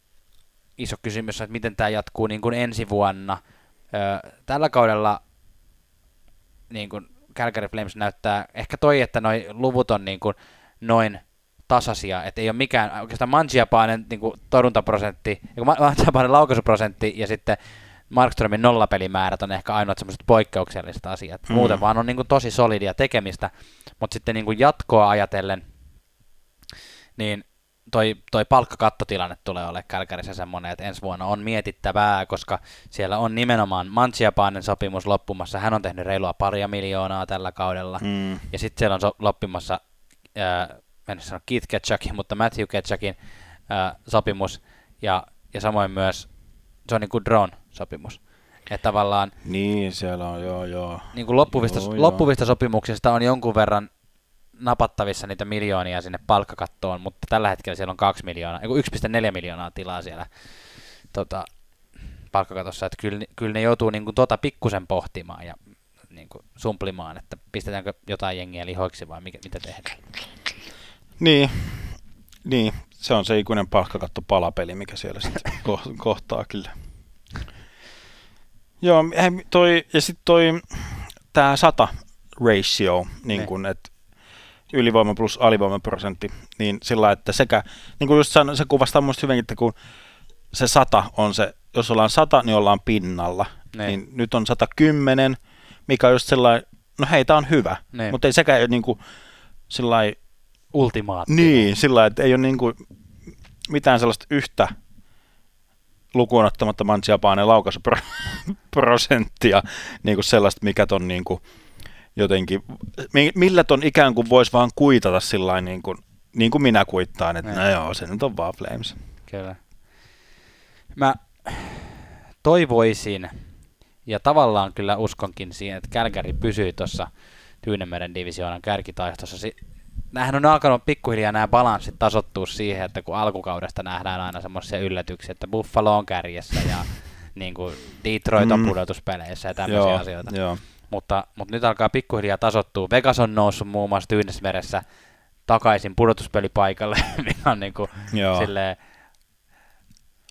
iso kysymys on, että miten tämä jatkuu niin kuin ensi vuonna. Tällä kaudella niin kuin Calgary Flames näyttää, ehkä toi, että noi luvut on niin kuin noin tasaisia, että ei ole mikään, oikeastaan Mangiapainen niin torjuntaprosentti, Mangiapainen laukaisuprosentti ja sitten Markströmin nollapelimäärät on ehkä ainoat semmoiset poikkeukselliset asiat. Mm. Muuten vaan on niin kuin tosi solidia tekemistä, mutta sitten niin kuin jatkoa ajatellen, niin toi, toi palkkakattotilanne tulee olemaan Kälkärissä semmoinen, että ensi vuonna on mietittävää, koska siellä on nimenomaan Manchiapaanen sopimus loppumassa. Hän on tehnyt reilua paria miljoonaa tällä kaudella. mm, Ja sitten siellä on so- loppumassa, ää, en sano Keith Ketchukin, mutta Matthew Ketchukin ää, sopimus. Ja, ja samoin myös Johnny Goodron sopimus. Että tavallaan niin, siellä on, joo, joo. niin kuin loppuvista, Joo, joo. loppuvista sopimuksista on jonkun verran napattavissa niitä miljoonia sinne palkkakattoon, mutta tällä hetkellä siellä on 2 miljoonaa, ei kun 1,4 miljoonaa tilaa siellä tota, palkkakatossa, että kyllä, kyllä ne joutuu niin kuin tota pikkusen pohtimaan ja niin kuin sumplimaan, että pistetäänkö jotain jengiä lihoiksi vai mikä, mitä tehdään. Niin, niin, se on se ikuinen palkkakatto palapeli, mikä siellä sitten ko- kohtaa kyllä. Joo, toi, ja sitten toi, tämä 100 ratio, niin Ne. kun, että ylivoima plus alivoimaprosentti, niin sillä että sekä, niin kuin just sanoin, se kuvastaa musta hyvin, että kun se 100 on se, jos ollaan 100, niin ollaan pinnalla, Ne. niin nyt on 110, mikä on just sellainen, no hei, tää on hyvä, Ne. mutta ei sekään ole niin kuin sellainen Ultimaatti. niin, sillä että ei ole niin kuin mitään sellaista yhtä lukuun ottamatta Manchiapaanen laukaisuprosenttia, niin kuin sellaista, mikä ton niin kuin jotenkin, mi- millä ton ikään kuin voisi vaan kuitata sillä niin kuin, niin kuin minä kuittaan, että Niin. no joo, se nyt on vaan Flames. Kyllä. Mä toivoisin, ja tavallaan kyllä uskonkin siihen, että Kälkäri pysyy tuossa Tyynemeren divisioonan kärkitaistossa. Nämähän on alkanut pikkuhiljaa nämä balanssit tasottua siihen, että kun alkukaudesta nähdään aina semmoisia yllätyksiä, että Buffalo on kärjessä ja niin kuin Detroit on Mm. pudotuspeleissä ja tämmöisiä Joo, asioita. joo. Mutta, mutta nyt alkaa pikkuhiljaa tasottua. Vegas on noussut muun muassa Tyynesmeressä takaisin pudotuspelipaikalle, mikä on niin kuin silleen,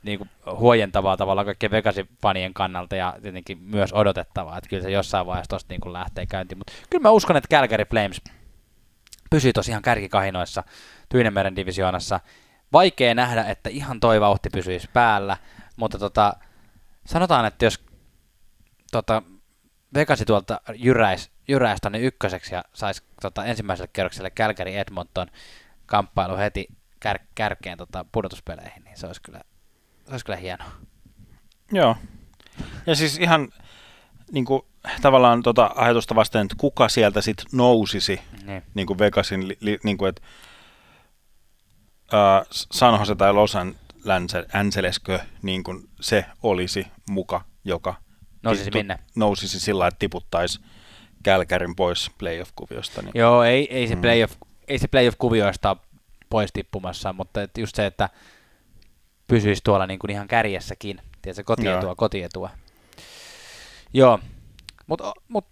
niin kuin huojentavaa tavallaan kaikkien Vegasin fanien kannalta ja tietenkin myös odotettavaa, että kyllä se jossain vaiheessa tosta niin kuin lähtee käyntiin. Mutta kyllä mä uskon, että Calgary Flames pysyy tosiaan kärkikahinoissa Tyynemeren divisioonassa. Vaikea nähdä, että ihan toi vauhti pysyisi päällä, mutta tota, sanotaan, että jos tota, Vegasi tuolta jyräisi jyräis tonne ykköseksi ja saisi tota, ensimmäiselle kerrokselle Calgary Edmonton kamppailu heti kär, kärkeen tota, pudotuspeleihin, niin se olisi kyllä, se olisi kyllä hienoa. Joo. Ja siis ihan niin kuin, tavallaan tota ajatusta vasten, että kuka sieltä sitten nousisi Niin. niin kuin Vegasin, li, niin kuin, että ää, San Jose tai Los Angeleskö, niin kuin se olisi muka, joka Nousisi tipu- minne? nousisi sillä että tiputtaisi Kälkärin pois playoff-kuviosta. Niin. Joo, ei, ei, se Mm. playoff, ei se playoff-kuvioista pois tippumassa, mutta et just se, että pysyisi tuolla niin kuin ihan kärjessäkin. Tiedätkö, kotietua, Joo. kotietua. Joo, mutta mut,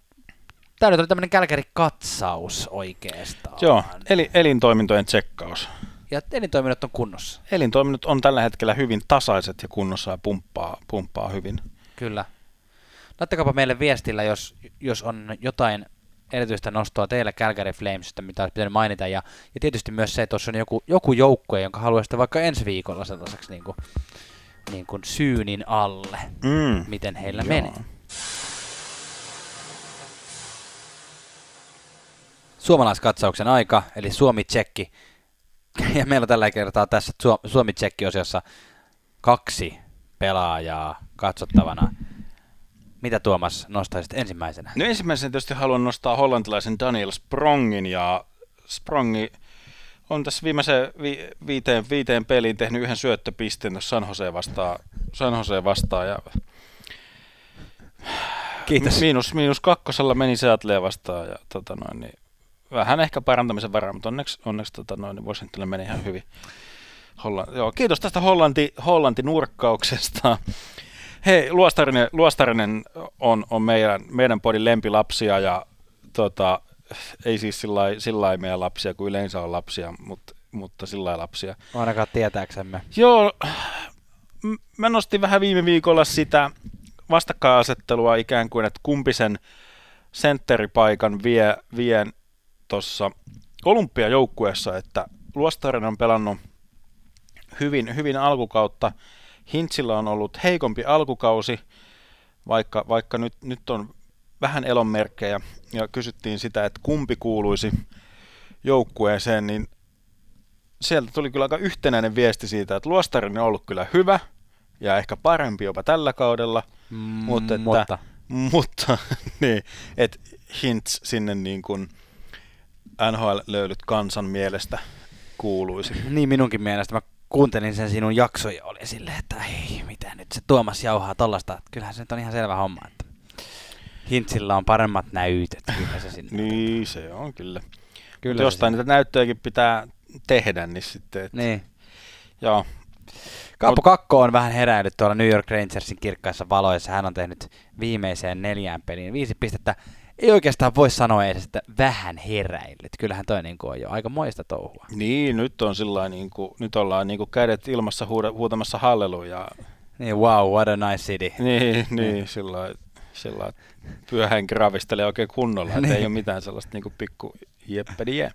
tämä nyt oli tämmöinen Kälkäri-katsaus oikeastaan. Joo, eli elintoimintojen tsekkaus. Ja elintoiminnot on kunnossa, Elintoiminnot on tällä hetkellä hyvin tasaiset ja kunnossa ja pumppaa, pumppaa hyvin. kyllä. Laittakaapa meille viestillä, jos, jos on jotain erityistä nostoa teille Calgary Flamesista, mitä olisi pitänyt mainita. Ja, ja tietysti myös se, että tuossa on joku, joku joukkue, jonka haluaisitte vaikka ensi viikolla sellaiseksi niin kuin, niin kuin syynin alle, Mm. miten heillä Joo. menee. Suomalaiskatsauksen aika, eli Suomi-Tsekki. Ja meillä on tällä kertaa tässä Su- Suomi-Tsekki-osiossa kaksi pelaajaa katsottavana. Mitä Tuomas nostaisit ensimmäisenä? No ensimmäisenä tietysti haluan nostaa hollantilaisen Daniel Sprongin ja Sprongi on tässä viimeisen vi- viiteen, viiteen peliin tehnyt yhden syöttöpisteen tuossa San Jose vastaan, San Jose vastaan ja Kiitos. Miinus, miinus kakkosella meni Seattlea vastaan ja tota noin, niin vähän ehkä parantamisen varaa, mutta onneksi, onneksi tota noin, niin Washingtonille meni ihan hyvin. Hollanti, joo, kiitos tästä Hollanti, Hollanti nurkkauksesta. Hei, Luostarinen, Luostarinen on, on meidän, meidän podin lempilapsia ja tota, ei siis sillä lailla meidän lapsia kuin yleensä on lapsia, mutta, mutta sillä lailla lapsia. Ainakaan tietääksemme. Joo, mä nostin vähän viime viikolla sitä vastakkainasettelua ikään kuin, että kumpi sen sentteripaikan vie, vien tuossa olympiajoukkueessa, että Luostarinen on pelannut hyvin, hyvin alkukautta. Hintsillä on ollut heikompi alkukausi, vaikka, vaikka nyt, nyt on vähän elonmerkkejä ja kysyttiin sitä, että kumpi kuuluisi joukkueeseen, niin sieltä tuli kyllä aika yhtenäinen viesti siitä, että Luostarinen on ollut kyllä hyvä ja ehkä parempi jopa tällä kaudella, mm, mutta, että, mutta. mutta niin, että Hints sinne niin kuin NHL-löylyt kansan mielestä kuuluisi. Niin minunkin mielestä. Mä kuuntelin sen sinun jaksoja ja oli silleen, että ei, mitä nyt se Tuomas jauhaa tollasta. Kyllähän se nyt on ihan selvä homma, että Hintsillä on paremmat näytöt. Kyllä se sinne niin, se on kyllä. kyllä Mutta jostain niitä näyttöjäkin pitää tehdä, niin sitten... Että... Niin. Joo. Kaapo. Kakko on vähän heräillyt tuolla New York Rangersin kirkkaissa valoissa. Hän on tehnyt viimeiseen neljään peliin viisi pistettä ei oikeastaan voi sanoa edes, että vähän heräillyt. Kyllähän toi niin on jo aika moista touhua. Niin, nyt on sillä niin kuin, nyt ollaan niin kuin kädet ilmassa huuda, huutamassa hallelujaa. Niin, wow, what a nice city. Niin, niin sillä sillä pyöhän gravistelee oikein kunnolla, niin. ei ole mitään sellaista niin kuin pikku jeppedi jää.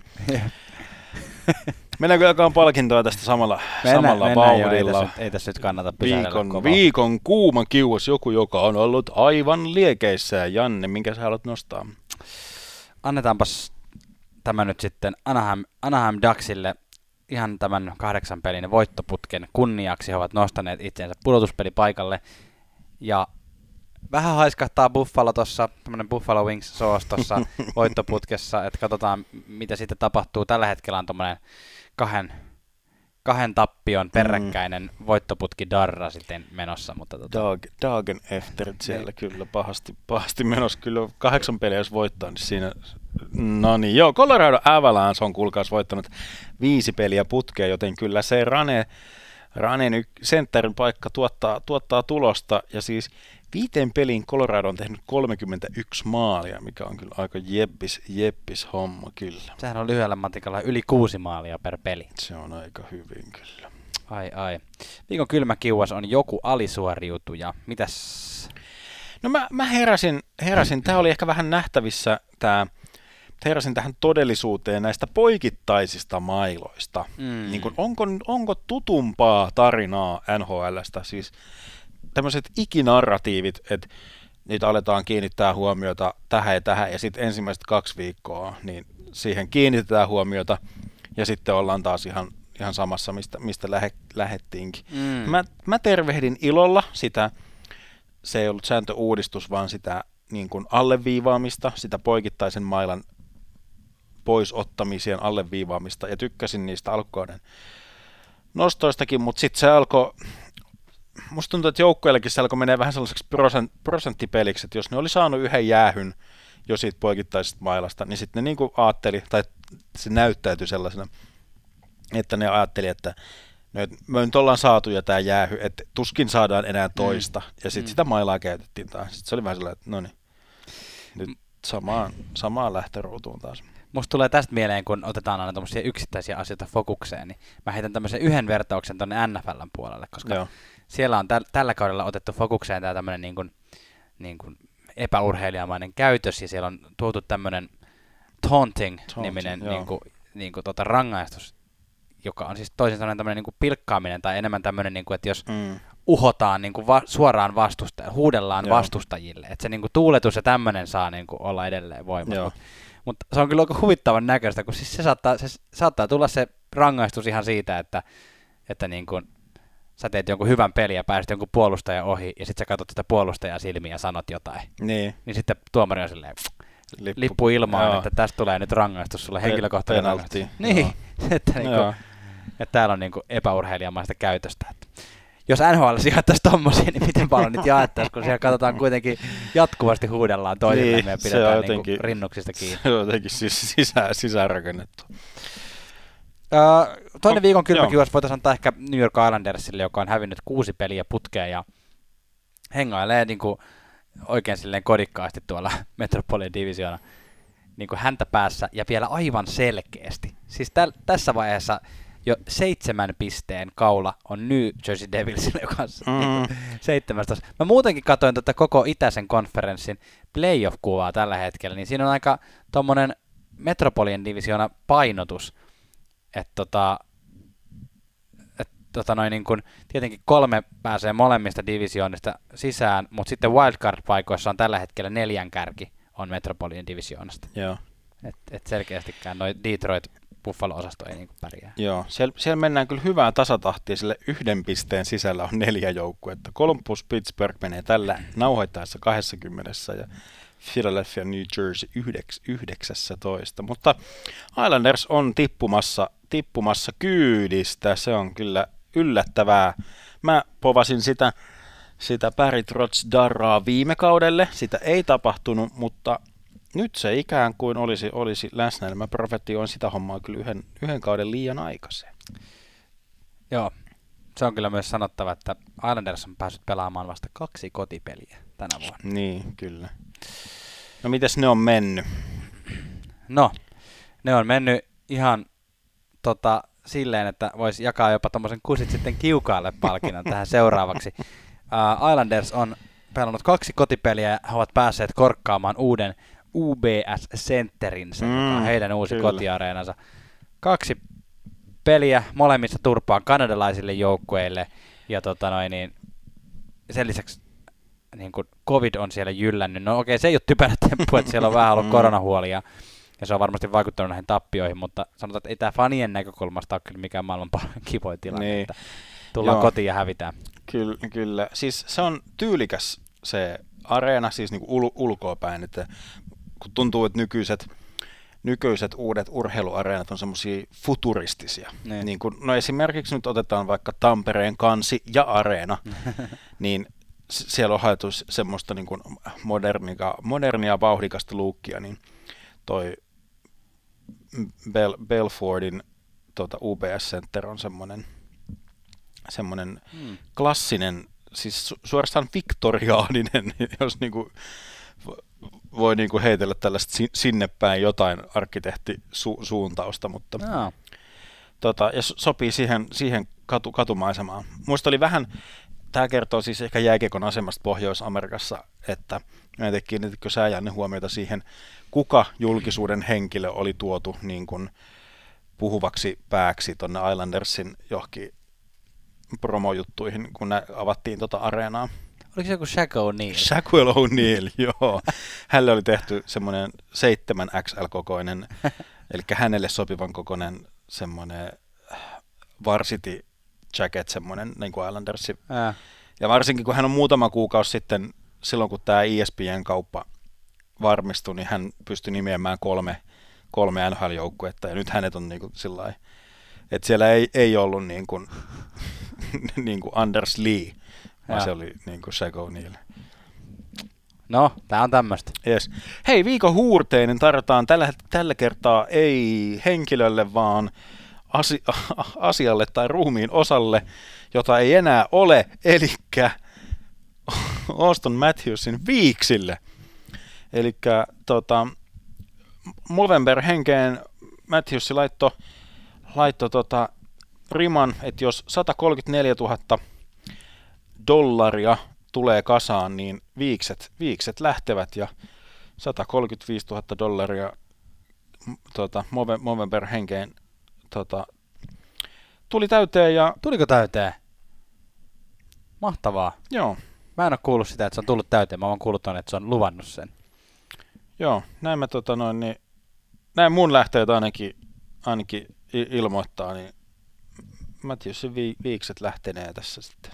Mennäänkö jakaa palkintoa tästä samalla, mennään, samalla mennään vauhdilla? Jo, ei, tässä, ei tässä nyt kannata viikon, viikon kuuma kiuas, joku, joka on ollut aivan liekeissä. Janne, minkä sä haluat nostaa? Annetaanpas tämä nyt sitten Anaheim, Anaheim Ducksille ihan tämän kahdeksan pelin voittoputken kunniaksi. He ovat nostaneet itseensä pudotuspelipaikalle. Ja vähän haiskahtaa Buffalo tuossa, tämmöinen Buffalo Wings sauce tuossa voittoputkessa, että katsotaan mitä sitten tapahtuu. Tällä hetkellä on tuommoinen kahden, kahden tappion peräkkäinen mm. voittoputki Darra sitten menossa. Mutta tota... Dag, Dagen efter siellä kyllä pahasti, pahasti menossa. Kyllä kahdeksan peliä jos voittaa, niin siinä... No niin, joo, Colorado Avalanche on kuulkaas voittanut viisi peliä putkea, joten kyllä se Rane, Ranen sentterin paikka tuottaa, tuottaa tulosta. Ja siis Viiteen peliin Colorado on tehnyt 31 maalia, mikä on kyllä aika jeppis, jeppis homma kyllä. Sehän on lyhyellä matikalla yli kuusi maalia per peli. Se on aika hyvin kyllä. Ai ai. Viikon kylmä kiuas on joku alisuoriutuja. Mitäs? No mä, mä heräsin, heräsin, tämä oli ehkä vähän nähtävissä, tämä heräsin tähän todellisuuteen näistä poikittaisista mailoista. Mm. Niin kun, onko, onko tutumpaa tarinaa NHLstä? Siis tämmöiset ikinarratiivit, että niitä aletaan kiinnittää huomiota tähän ja tähän, ja sitten ensimmäiset kaksi viikkoa, niin siihen kiinnitetään huomiota, ja sitten ollaan taas ihan, ihan samassa, mistä, mistä lähe, lähettiinkin. Mm. Mä, mä tervehdin ilolla sitä, se ei ollut sääntöuudistus, vaan sitä niin kuin alleviivaamista, sitä poikittaisen mailan pois ottamisien alleviivaamista, ja tykkäsin niistä alkukauden nostoistakin, mutta sitten se alkoi musta tuntuu, että joukkueillekin se alkoi menee vähän sellaiseksi prosent, prosenttipeliksi, että jos ne oli saanut yhden jäähyn jo siitä poikittaisesta mailasta, niin sitten ne niin ajatteli, tai se näyttäytyi sellaisena, että ne ajatteli, että no, me nyt ollaan saatu jo tämä jäähy, että tuskin saadaan enää toista, mm. ja sitten mm. sitä mailaa käytettiin taas. Sitten se oli vähän sellainen, että no niin, nyt samaan, samaan lähtöruutuun taas. Musta tulee tästä mieleen, kun otetaan aina tämmöisiä yksittäisiä asioita fokukseen, niin mä heitän tämmöisen yhden vertauksen tuonne NFLn puolelle, koska Joo siellä on täl, tällä kaudella otettu fokukseen tämä tämmöinen niin kuin, niin kuin epäurheilijamainen käytös, ja siellä on tuotu tämmöinen taunting-niminen niin kuin, niin kuin, tota, rangaistus, joka on siis toisin sanoen tämmöinen niin kuin pilkkaaminen, tai enemmän tämmöinen, niin kuin, että jos mm. uhotaan niin kuin va- suoraan vastustajille, huudellaan Joo. vastustajille, että se niin kuin, tuuletus ja tämmöinen saa niin kuin, olla edelleen voimassa. Mutta mut se on kyllä aika huvittavan näköistä, kun siis se saattaa, se saattaa tulla se rangaistus ihan siitä, että, että niin kuin, sä teet jonkun hyvän pelin ja pääset jonkun puolustajan ohi, ja sitten sä katsot sitä puolustajaa silmiä ja sanot jotain. Niin. Niin sitten tuomari on silleen, lippu, lippu ilmaan, joo. että tästä tulee nyt rangaistus sulle, henkilökohtainen rangaistus. Niin, että, niinku, Joo. että täällä on niinku epäurheilijamaista käytöstä. Että jos NHL sijoittaisi tommosia, niin miten paljon nyt jaettaisiin, kun siellä katsotaan kuitenkin jatkuvasti huudellaan toisille Niin, niin, ja pidetään on niinku jotenkin- rinnuksista kiinni. Se on jotenkin siis sisään, sisäänrakennettu. Öö, toinen viikon kylmä joo. kiuas voitaisiin antaa ehkä New York Islandersille, joka on hävinnyt kuusi peliä putkeen ja hengailee niin kuin oikein silleen kodikkaasti tuolla Metropolian divisioona niin kuin häntä päässä ja vielä aivan selkeästi. Siis täl, tässä vaiheessa jo seitsemän pisteen kaula on New Jersey Devilsille, joka on Mm. 17. Mä muutenkin katsoin tätä koko itäisen konferenssin playoff-kuvaa tällä hetkellä, niin siinä on aika tommonen Metropolian divisioona painotus, että tota, et, tota noin niin kun, tietenkin kolme pääsee molemmista divisioonista sisään, mutta sitten wildcard-paikoissa on tällä hetkellä neljän kärki on Metropolian divisioonasta. Joo. Et, et selkeästikään noin Detroit Buffalo-osasto ei niin pärjää. Joo, siellä, siellä mennään kyllä hyvää tasatahtia, sille yhden pisteen sisällä on neljä joukkuetta. Columbus Pittsburgh menee tällä nauhoittaessa 20 ja Philadelphia New Jersey 19. Mutta Islanders on tippumassa, tippumassa kyydistä, se on kyllä yllättävää. Mä povasin sitä, sitä Barry Trotz Darraa viime kaudelle, sitä ei tapahtunut, mutta nyt se ikään kuin olisi, olisi läsnä. Eli Mä profetioin sitä hommaa kyllä yhden, yhden kauden liian aikaisin. Joo, se on kyllä myös sanottava, että Islanders on päässyt pelaamaan vasta kaksi kotipeliä tänä vuonna. Niin, kyllä. No mites ne on mennyt? No, ne on mennyt ihan tota, silleen, että voisi jakaa jopa tuommoisen kusit sitten kiukaalle palkinnon tähän seuraavaksi. Uh, Islanders on pelannut kaksi kotipeliä ja he ovat päässeet korkkaamaan uuden UBS Centerinsä, mm, joka on heidän uusi kyllä. kotiareenansa. Kaksi peliä molemmissa turpaan kanadalaisille joukkueille ja tota noin, niin sen lisäksi niin kuin covid on siellä jyllännyt. No okei, se ei ole typerä temppu, että siellä on vähän ollut Mm. koronahuolia ja se on varmasti vaikuttanut näihin tappioihin, mutta sanotaan, että ei tämä fanien näkökulmasta ole kyllä mikään maailman kivoin tilanne, Niin. että tullaan Joo. kotiin ja hävitään. Kyllä, kyllä. Siis se on tyylikäs se areena, siis niinku ul- ulkoa päin, että kun tuntuu, että nykyiset, nykyiset uudet urheiluareenat on semmoisia futuristisia. Niin. Niin kun, no esimerkiksi nyt otetaan vaikka Tampereen kansi ja areena, niin s- siellä on haettu semmoista niin kuin modernia, modernia vauhdikasta luukkia, niin toi Bel- Belfordin tota, UBS Center on semmoinen, semmoinen Hmm. klassinen, siis su- suorastaan viktoriaaninen, jos niinku vo- voi niinku heitellä tällaista si- sinne päin jotain arkkitehtisuuntausta, mutta Joo. tota, ja so- sopii siihen, siihen katu, katumaisemaan. Muista oli vähän, tämä kertoo siis ehkä jääkiekon asemasta Pohjois-Amerikassa, että tiedä, kiinnititkö sä Janne huomiota siihen, kuka julkisuuden henkilö oli tuotu niin kuin puhuvaksi pääksi tuonne Islandersin johonkin promojuttuihin, kun ne avattiin tota areenaa. Oliko se joku Shaq O'Neal? Shaquille O'Neal, joo. Hänelle oli tehty semmoinen 7XL-kokoinen, eli hänelle sopivan kokoinen semmoinen varsity jacket, semmoinen niin kuin Islandersin. Ää. Ja varsinkin kun hän on muutama kuukausi sitten, silloin kun tämä ESPN-kauppa varmistui, niin hän pystyi nimeämään kolme, kolme NHL-joukkuetta, ja nyt hänet on niin kuin sillä lailla, että siellä ei, ei ollut niin kuin, niin kuin Anders Lee, vaan se oli niin kuin Shaq O'Neal. No, tää on tämmöstä. Yes. Hei, viikon huurteinen tarjotaan tällä, tällä kertaa ei henkilölle, vaan asi, asialle tai ruumiin osalle, jota ei enää ole, eli Auston Matthewsin viiksille. Eli tota, Movember henkeen Matthews laitto, laitto tota, riman, että jos 134 000 dollaria tulee kasaan, niin viikset, viikset lähtevät ja 135 000 dollaria tota, Move- Movember henkeen tota, tuli täyteen ja Tuliko täyteen? Mahtavaa. joo, Mä en ole kuullut sitä, että se on tullut täyteen. Mä oon kuullut ton, että se on luvannut sen. joo, näin mä tota noin, niin, näin mun lähteet ainakin, ainakin ilmoittaa, niin Matthewsin vi- viikset lähtenee tässä sitten.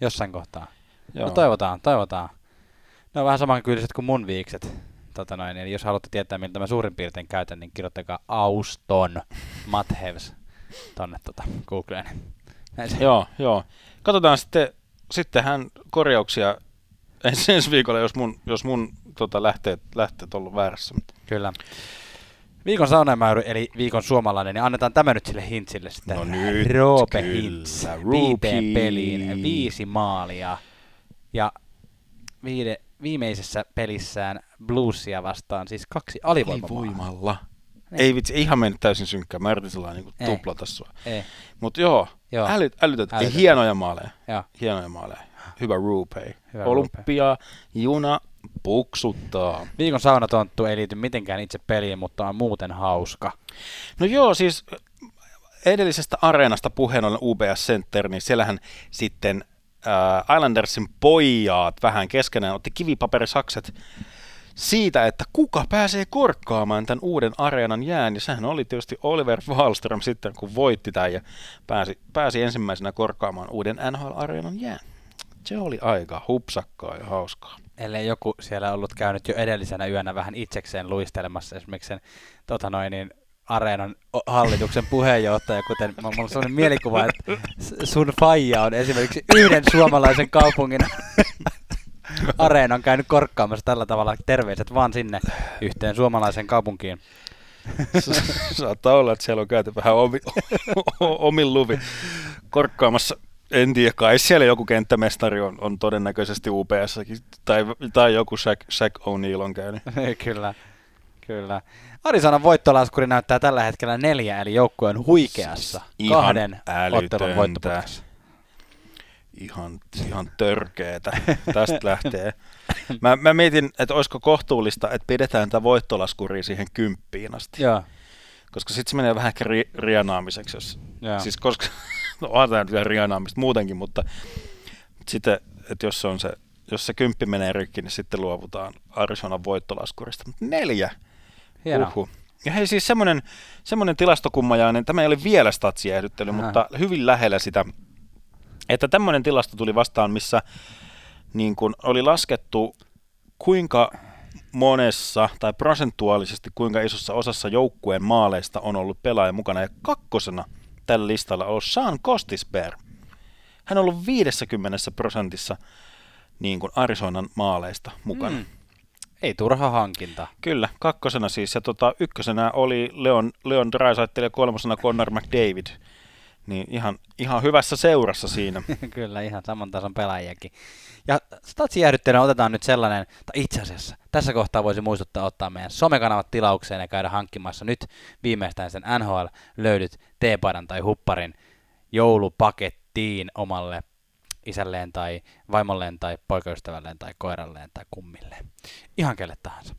Jossain kohtaa. Joo. No toivotaan, toivotaan. Ne on vähän samankyylliset kuin mun viikset. Tota noin, eli jos haluatte tietää, miltä mä suurin piirtein käytän, niin kirjoittakaa Auston Mathevs tonne tota, Googleen. Joo, joo. Katsotaan sitten, sittenhän korjauksia ensi, ensi viikolla, jos mun, jos mun tota, lähteet, lähteet ollut väärässä. Mutta Kyllä. Viikon saunamäyry, eli viikon suomalainen, niin annetaan tämä nyt sille hintsille sitten. No nyt, Roope kyllä. Hintz, viiteen peliin, viisi maalia. Ja viide, viimeisessä pelissään Bluesia vastaan siis kaksi alivoimamaalia. voimalla. Niin. Ei vitsi, ihan mennyt täysin synkkään. Mä yritin sellainen niin tuplata sua. Mutta joo, Joo. Äly, älytät, Älytöntä. Ei, hienoja maaleja. joo. Hienoja maaleja. Hyvä Rupei. Hyvä Olympia, juna, puksuttaa. Viikon saunatonttu ei liity mitenkään itse peliin, mutta on muuten hauska. No joo, siis edellisestä areenasta puheen ollen UBS Center, niin siellähän sitten äh, Islandersin pojat vähän keskenään otti kivipaperisakset siitä, että kuka pääsee korkkaamaan tämän uuden areenan jään, ja sehän oli tietysti Oliver Wallström sitten, kun voitti tämän ja pääsi, pääsi ensimmäisenä korkkaamaan uuden NHL-areenan jään. Se oli aika hupsakkaa ja hauskaa. Ellei joku siellä ollut käynyt jo edellisenä yönä vähän itsekseen luistelemassa esimerkiksi sen tota noin, niin areenan hallituksen puheenjohtaja, kuten mulla on sellainen mielikuva, että sun faija on esimerkiksi yhden suomalaisen kaupungin areenan käynyt korkkaamassa tällä tavalla. Terveiset vaan sinne yhteen suomalaisen kaupunkiin. Saattaa olla, että siellä on käyty vähän omi, omin luvin korkkaamassa. En tiedä, kai siellä joku kenttämestari on, on todennäköisesti ups tai, tai joku Shaq, Shaq O'Neal on käynyt. kyllä, kyllä. Arizonan voittolaskuri näyttää tällä hetkellä neljä, eli joukkue on huikeassa Ihan kahden ottelun voittoputkessa. Ihan, ihan törkeetä. Tästä lähtee. Mä, mä mietin, että olisiko kohtuullista, että pidetään tätä voittolaskuria siihen kymppiin asti. Joo, Koska sitten se menee vähän ehkä ri, rienaamiseksi. Jos, joo. Siis koska, no onhan tämä nyt vielä rienaamista muutenkin, mutta sitten, että jos se on se, jos se kymppi menee rikki, niin sitten luovutaan Arizonan voittolaskurista. Mutta neljä. hienoa. Uhu. Ja hei siis semmoinen, semmoinen tilastokummajainen, tämä ei ole vielä statsiehdyttely, mutta hyvin lähellä sitä, että tämmöinen tilasto tuli vastaan, missä niin kun oli laskettu kuinka monessa tai prosentuaalisesti kuinka isossa osassa joukkueen maaleista on ollut pelaaja mukana. Ja kakkosena tällä listalla on Sean Kostisberg. Hän on ollut 50 prosentissa niin kuin Arizonan maaleista mukana. Mm. Ei turha hankinta. Kyllä, kakkosena siis. Ja tota, ykkösenä oli Leon, Leon Draisaitl ja kolmosena Connor McDavid. Niin ihan, ihan hyvässä seurassa siinä. Kyllä, ihan saman tason pelaajiakin. Ja statsijäähdytteenä otetaan nyt sellainen, tai itse asiassa tässä kohtaa voisi muistuttaa ottaa meidän somekanavat tilaukseen ja käydä hankkimassa nyt viimeistään sen NHL löydyt teepaidan tai hupparin joulupakettiin omalle isälleen tai vaimolleen tai poikaystävälleen tai koiralleen tai kummilleen. Ihan kelle tahansa.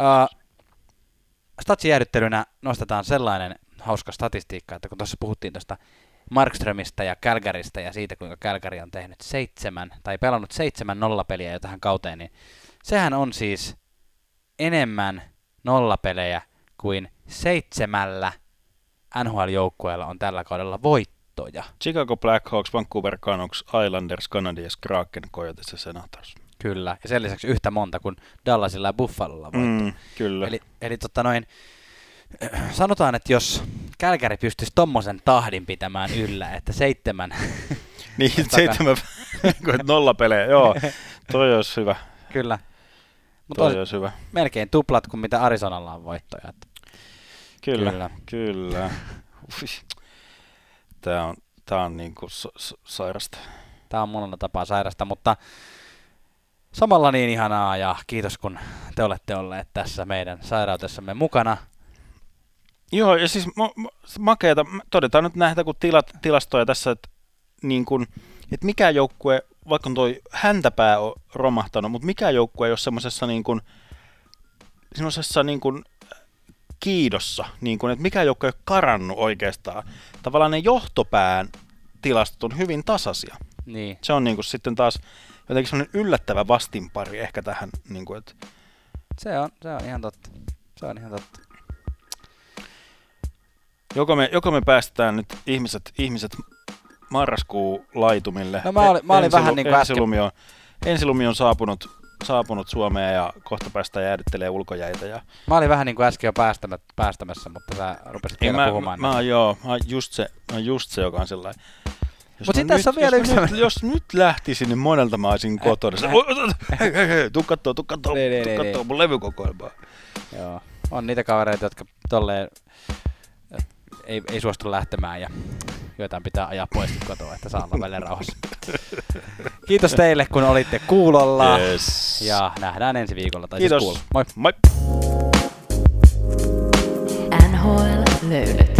Uh, statsijäähdyttelynä nostetaan sellainen hauska statistiikka, että kun tuossa puhuttiin tuosta Markströmistä ja Kälkäristä ja siitä, kuinka Kälkäri on tehnyt seitsemän, tai pelannut seitsemän nollapeliä jo tähän kauteen, niin sehän on siis enemmän nollapelejä kuin seitsemällä NHL-joukkueella on tällä kaudella voittoja. Chicago Blackhawks, Vancouver Canucks, Islanders, Canadiens, Kraken, Coyotes ja Senators. Kyllä, ja sen lisäksi yhtä monta kuin Dallasilla ja Buffalolla voittoja. Mm, kyllä. Eli, eli totta noin, sanotaan, että jos Kälkäri pystyisi tommosen tahdin pitämään yllä, että seitsemän, niin, seitsemän kuin nolla pelejä. Joo, toi olisi hyvä. kyllä, mutta Toi olisi hyvä. melkein tuplat kuin mitä Arizonalla on voittoja. Kyllä, Kyllä. kyllä. Tää on, tää on sa- sa- sairasta. Tämä on monella tapaa sairasta, mutta samalla niin ihanaa ja kiitos kun te olette olleet tässä meidän sairautessamme mukana. Joo, ja siis ma- ma- makeeta, m- todetaan nyt näitä kun tilat, tilastoja tässä, että niin kun, et mikä joukkue, vaikka on toi häntäpää on romahtanut, mutta mikä joukkue ei ole semmoisessa niin kun, semmoisessa niin kun kiidossa, niin kun, että mikä joukkue ei ole karannut oikeastaan. Tavallaan ne johtopään tilastot on hyvin tasaisia. Niin, Se on niin kun sitten taas jotenkin semmoinen yllättävä vastinpari ehkä tähän, niin kun, että se on, se on ihan totta. Se on ihan totta. Joko me, joko me päästetään nyt ihmiset, ihmiset marraskuu laitumille. No mä olin- mä olin Ensilu- vähän niin kuin ensilumi on, ensilumi on saapunut saapunut Suomeen ja kohta päästä jäädyttelee ulkojäitä. Ja... Mä olin vähän niin kuin äsken jo päästämä, päästämässä, mutta sä rupesit Ei, vielä mä, puhumaan. mä, mä, oon joo, mä just se, mä just se, joka on sellainen. Jos Mut mä sit tässä on vielä jos yksi mä nyt, sellainen- jos nyt lähtisin, niin monelta mä olisin kotona. Se, "Oi, oi, oi, hei, hei, hei, tuu kattoo, tuu kattoo, Niin, niin, tuu niin, kattoo niin. mun levykokoelmaa. Joo. On niitä kavereita, jotka tolleen äh, ei, ei suostu lähtemään ja joitain pitää ajaa pois kotoa, että saa olla välillä rauhassa. Kiitos teille, kun olitte kuulolla. Yes. Ja nähdään ensi viikolla. Tai Kiitos. Siis kuulla. Moi. Moi. NHL löydöt.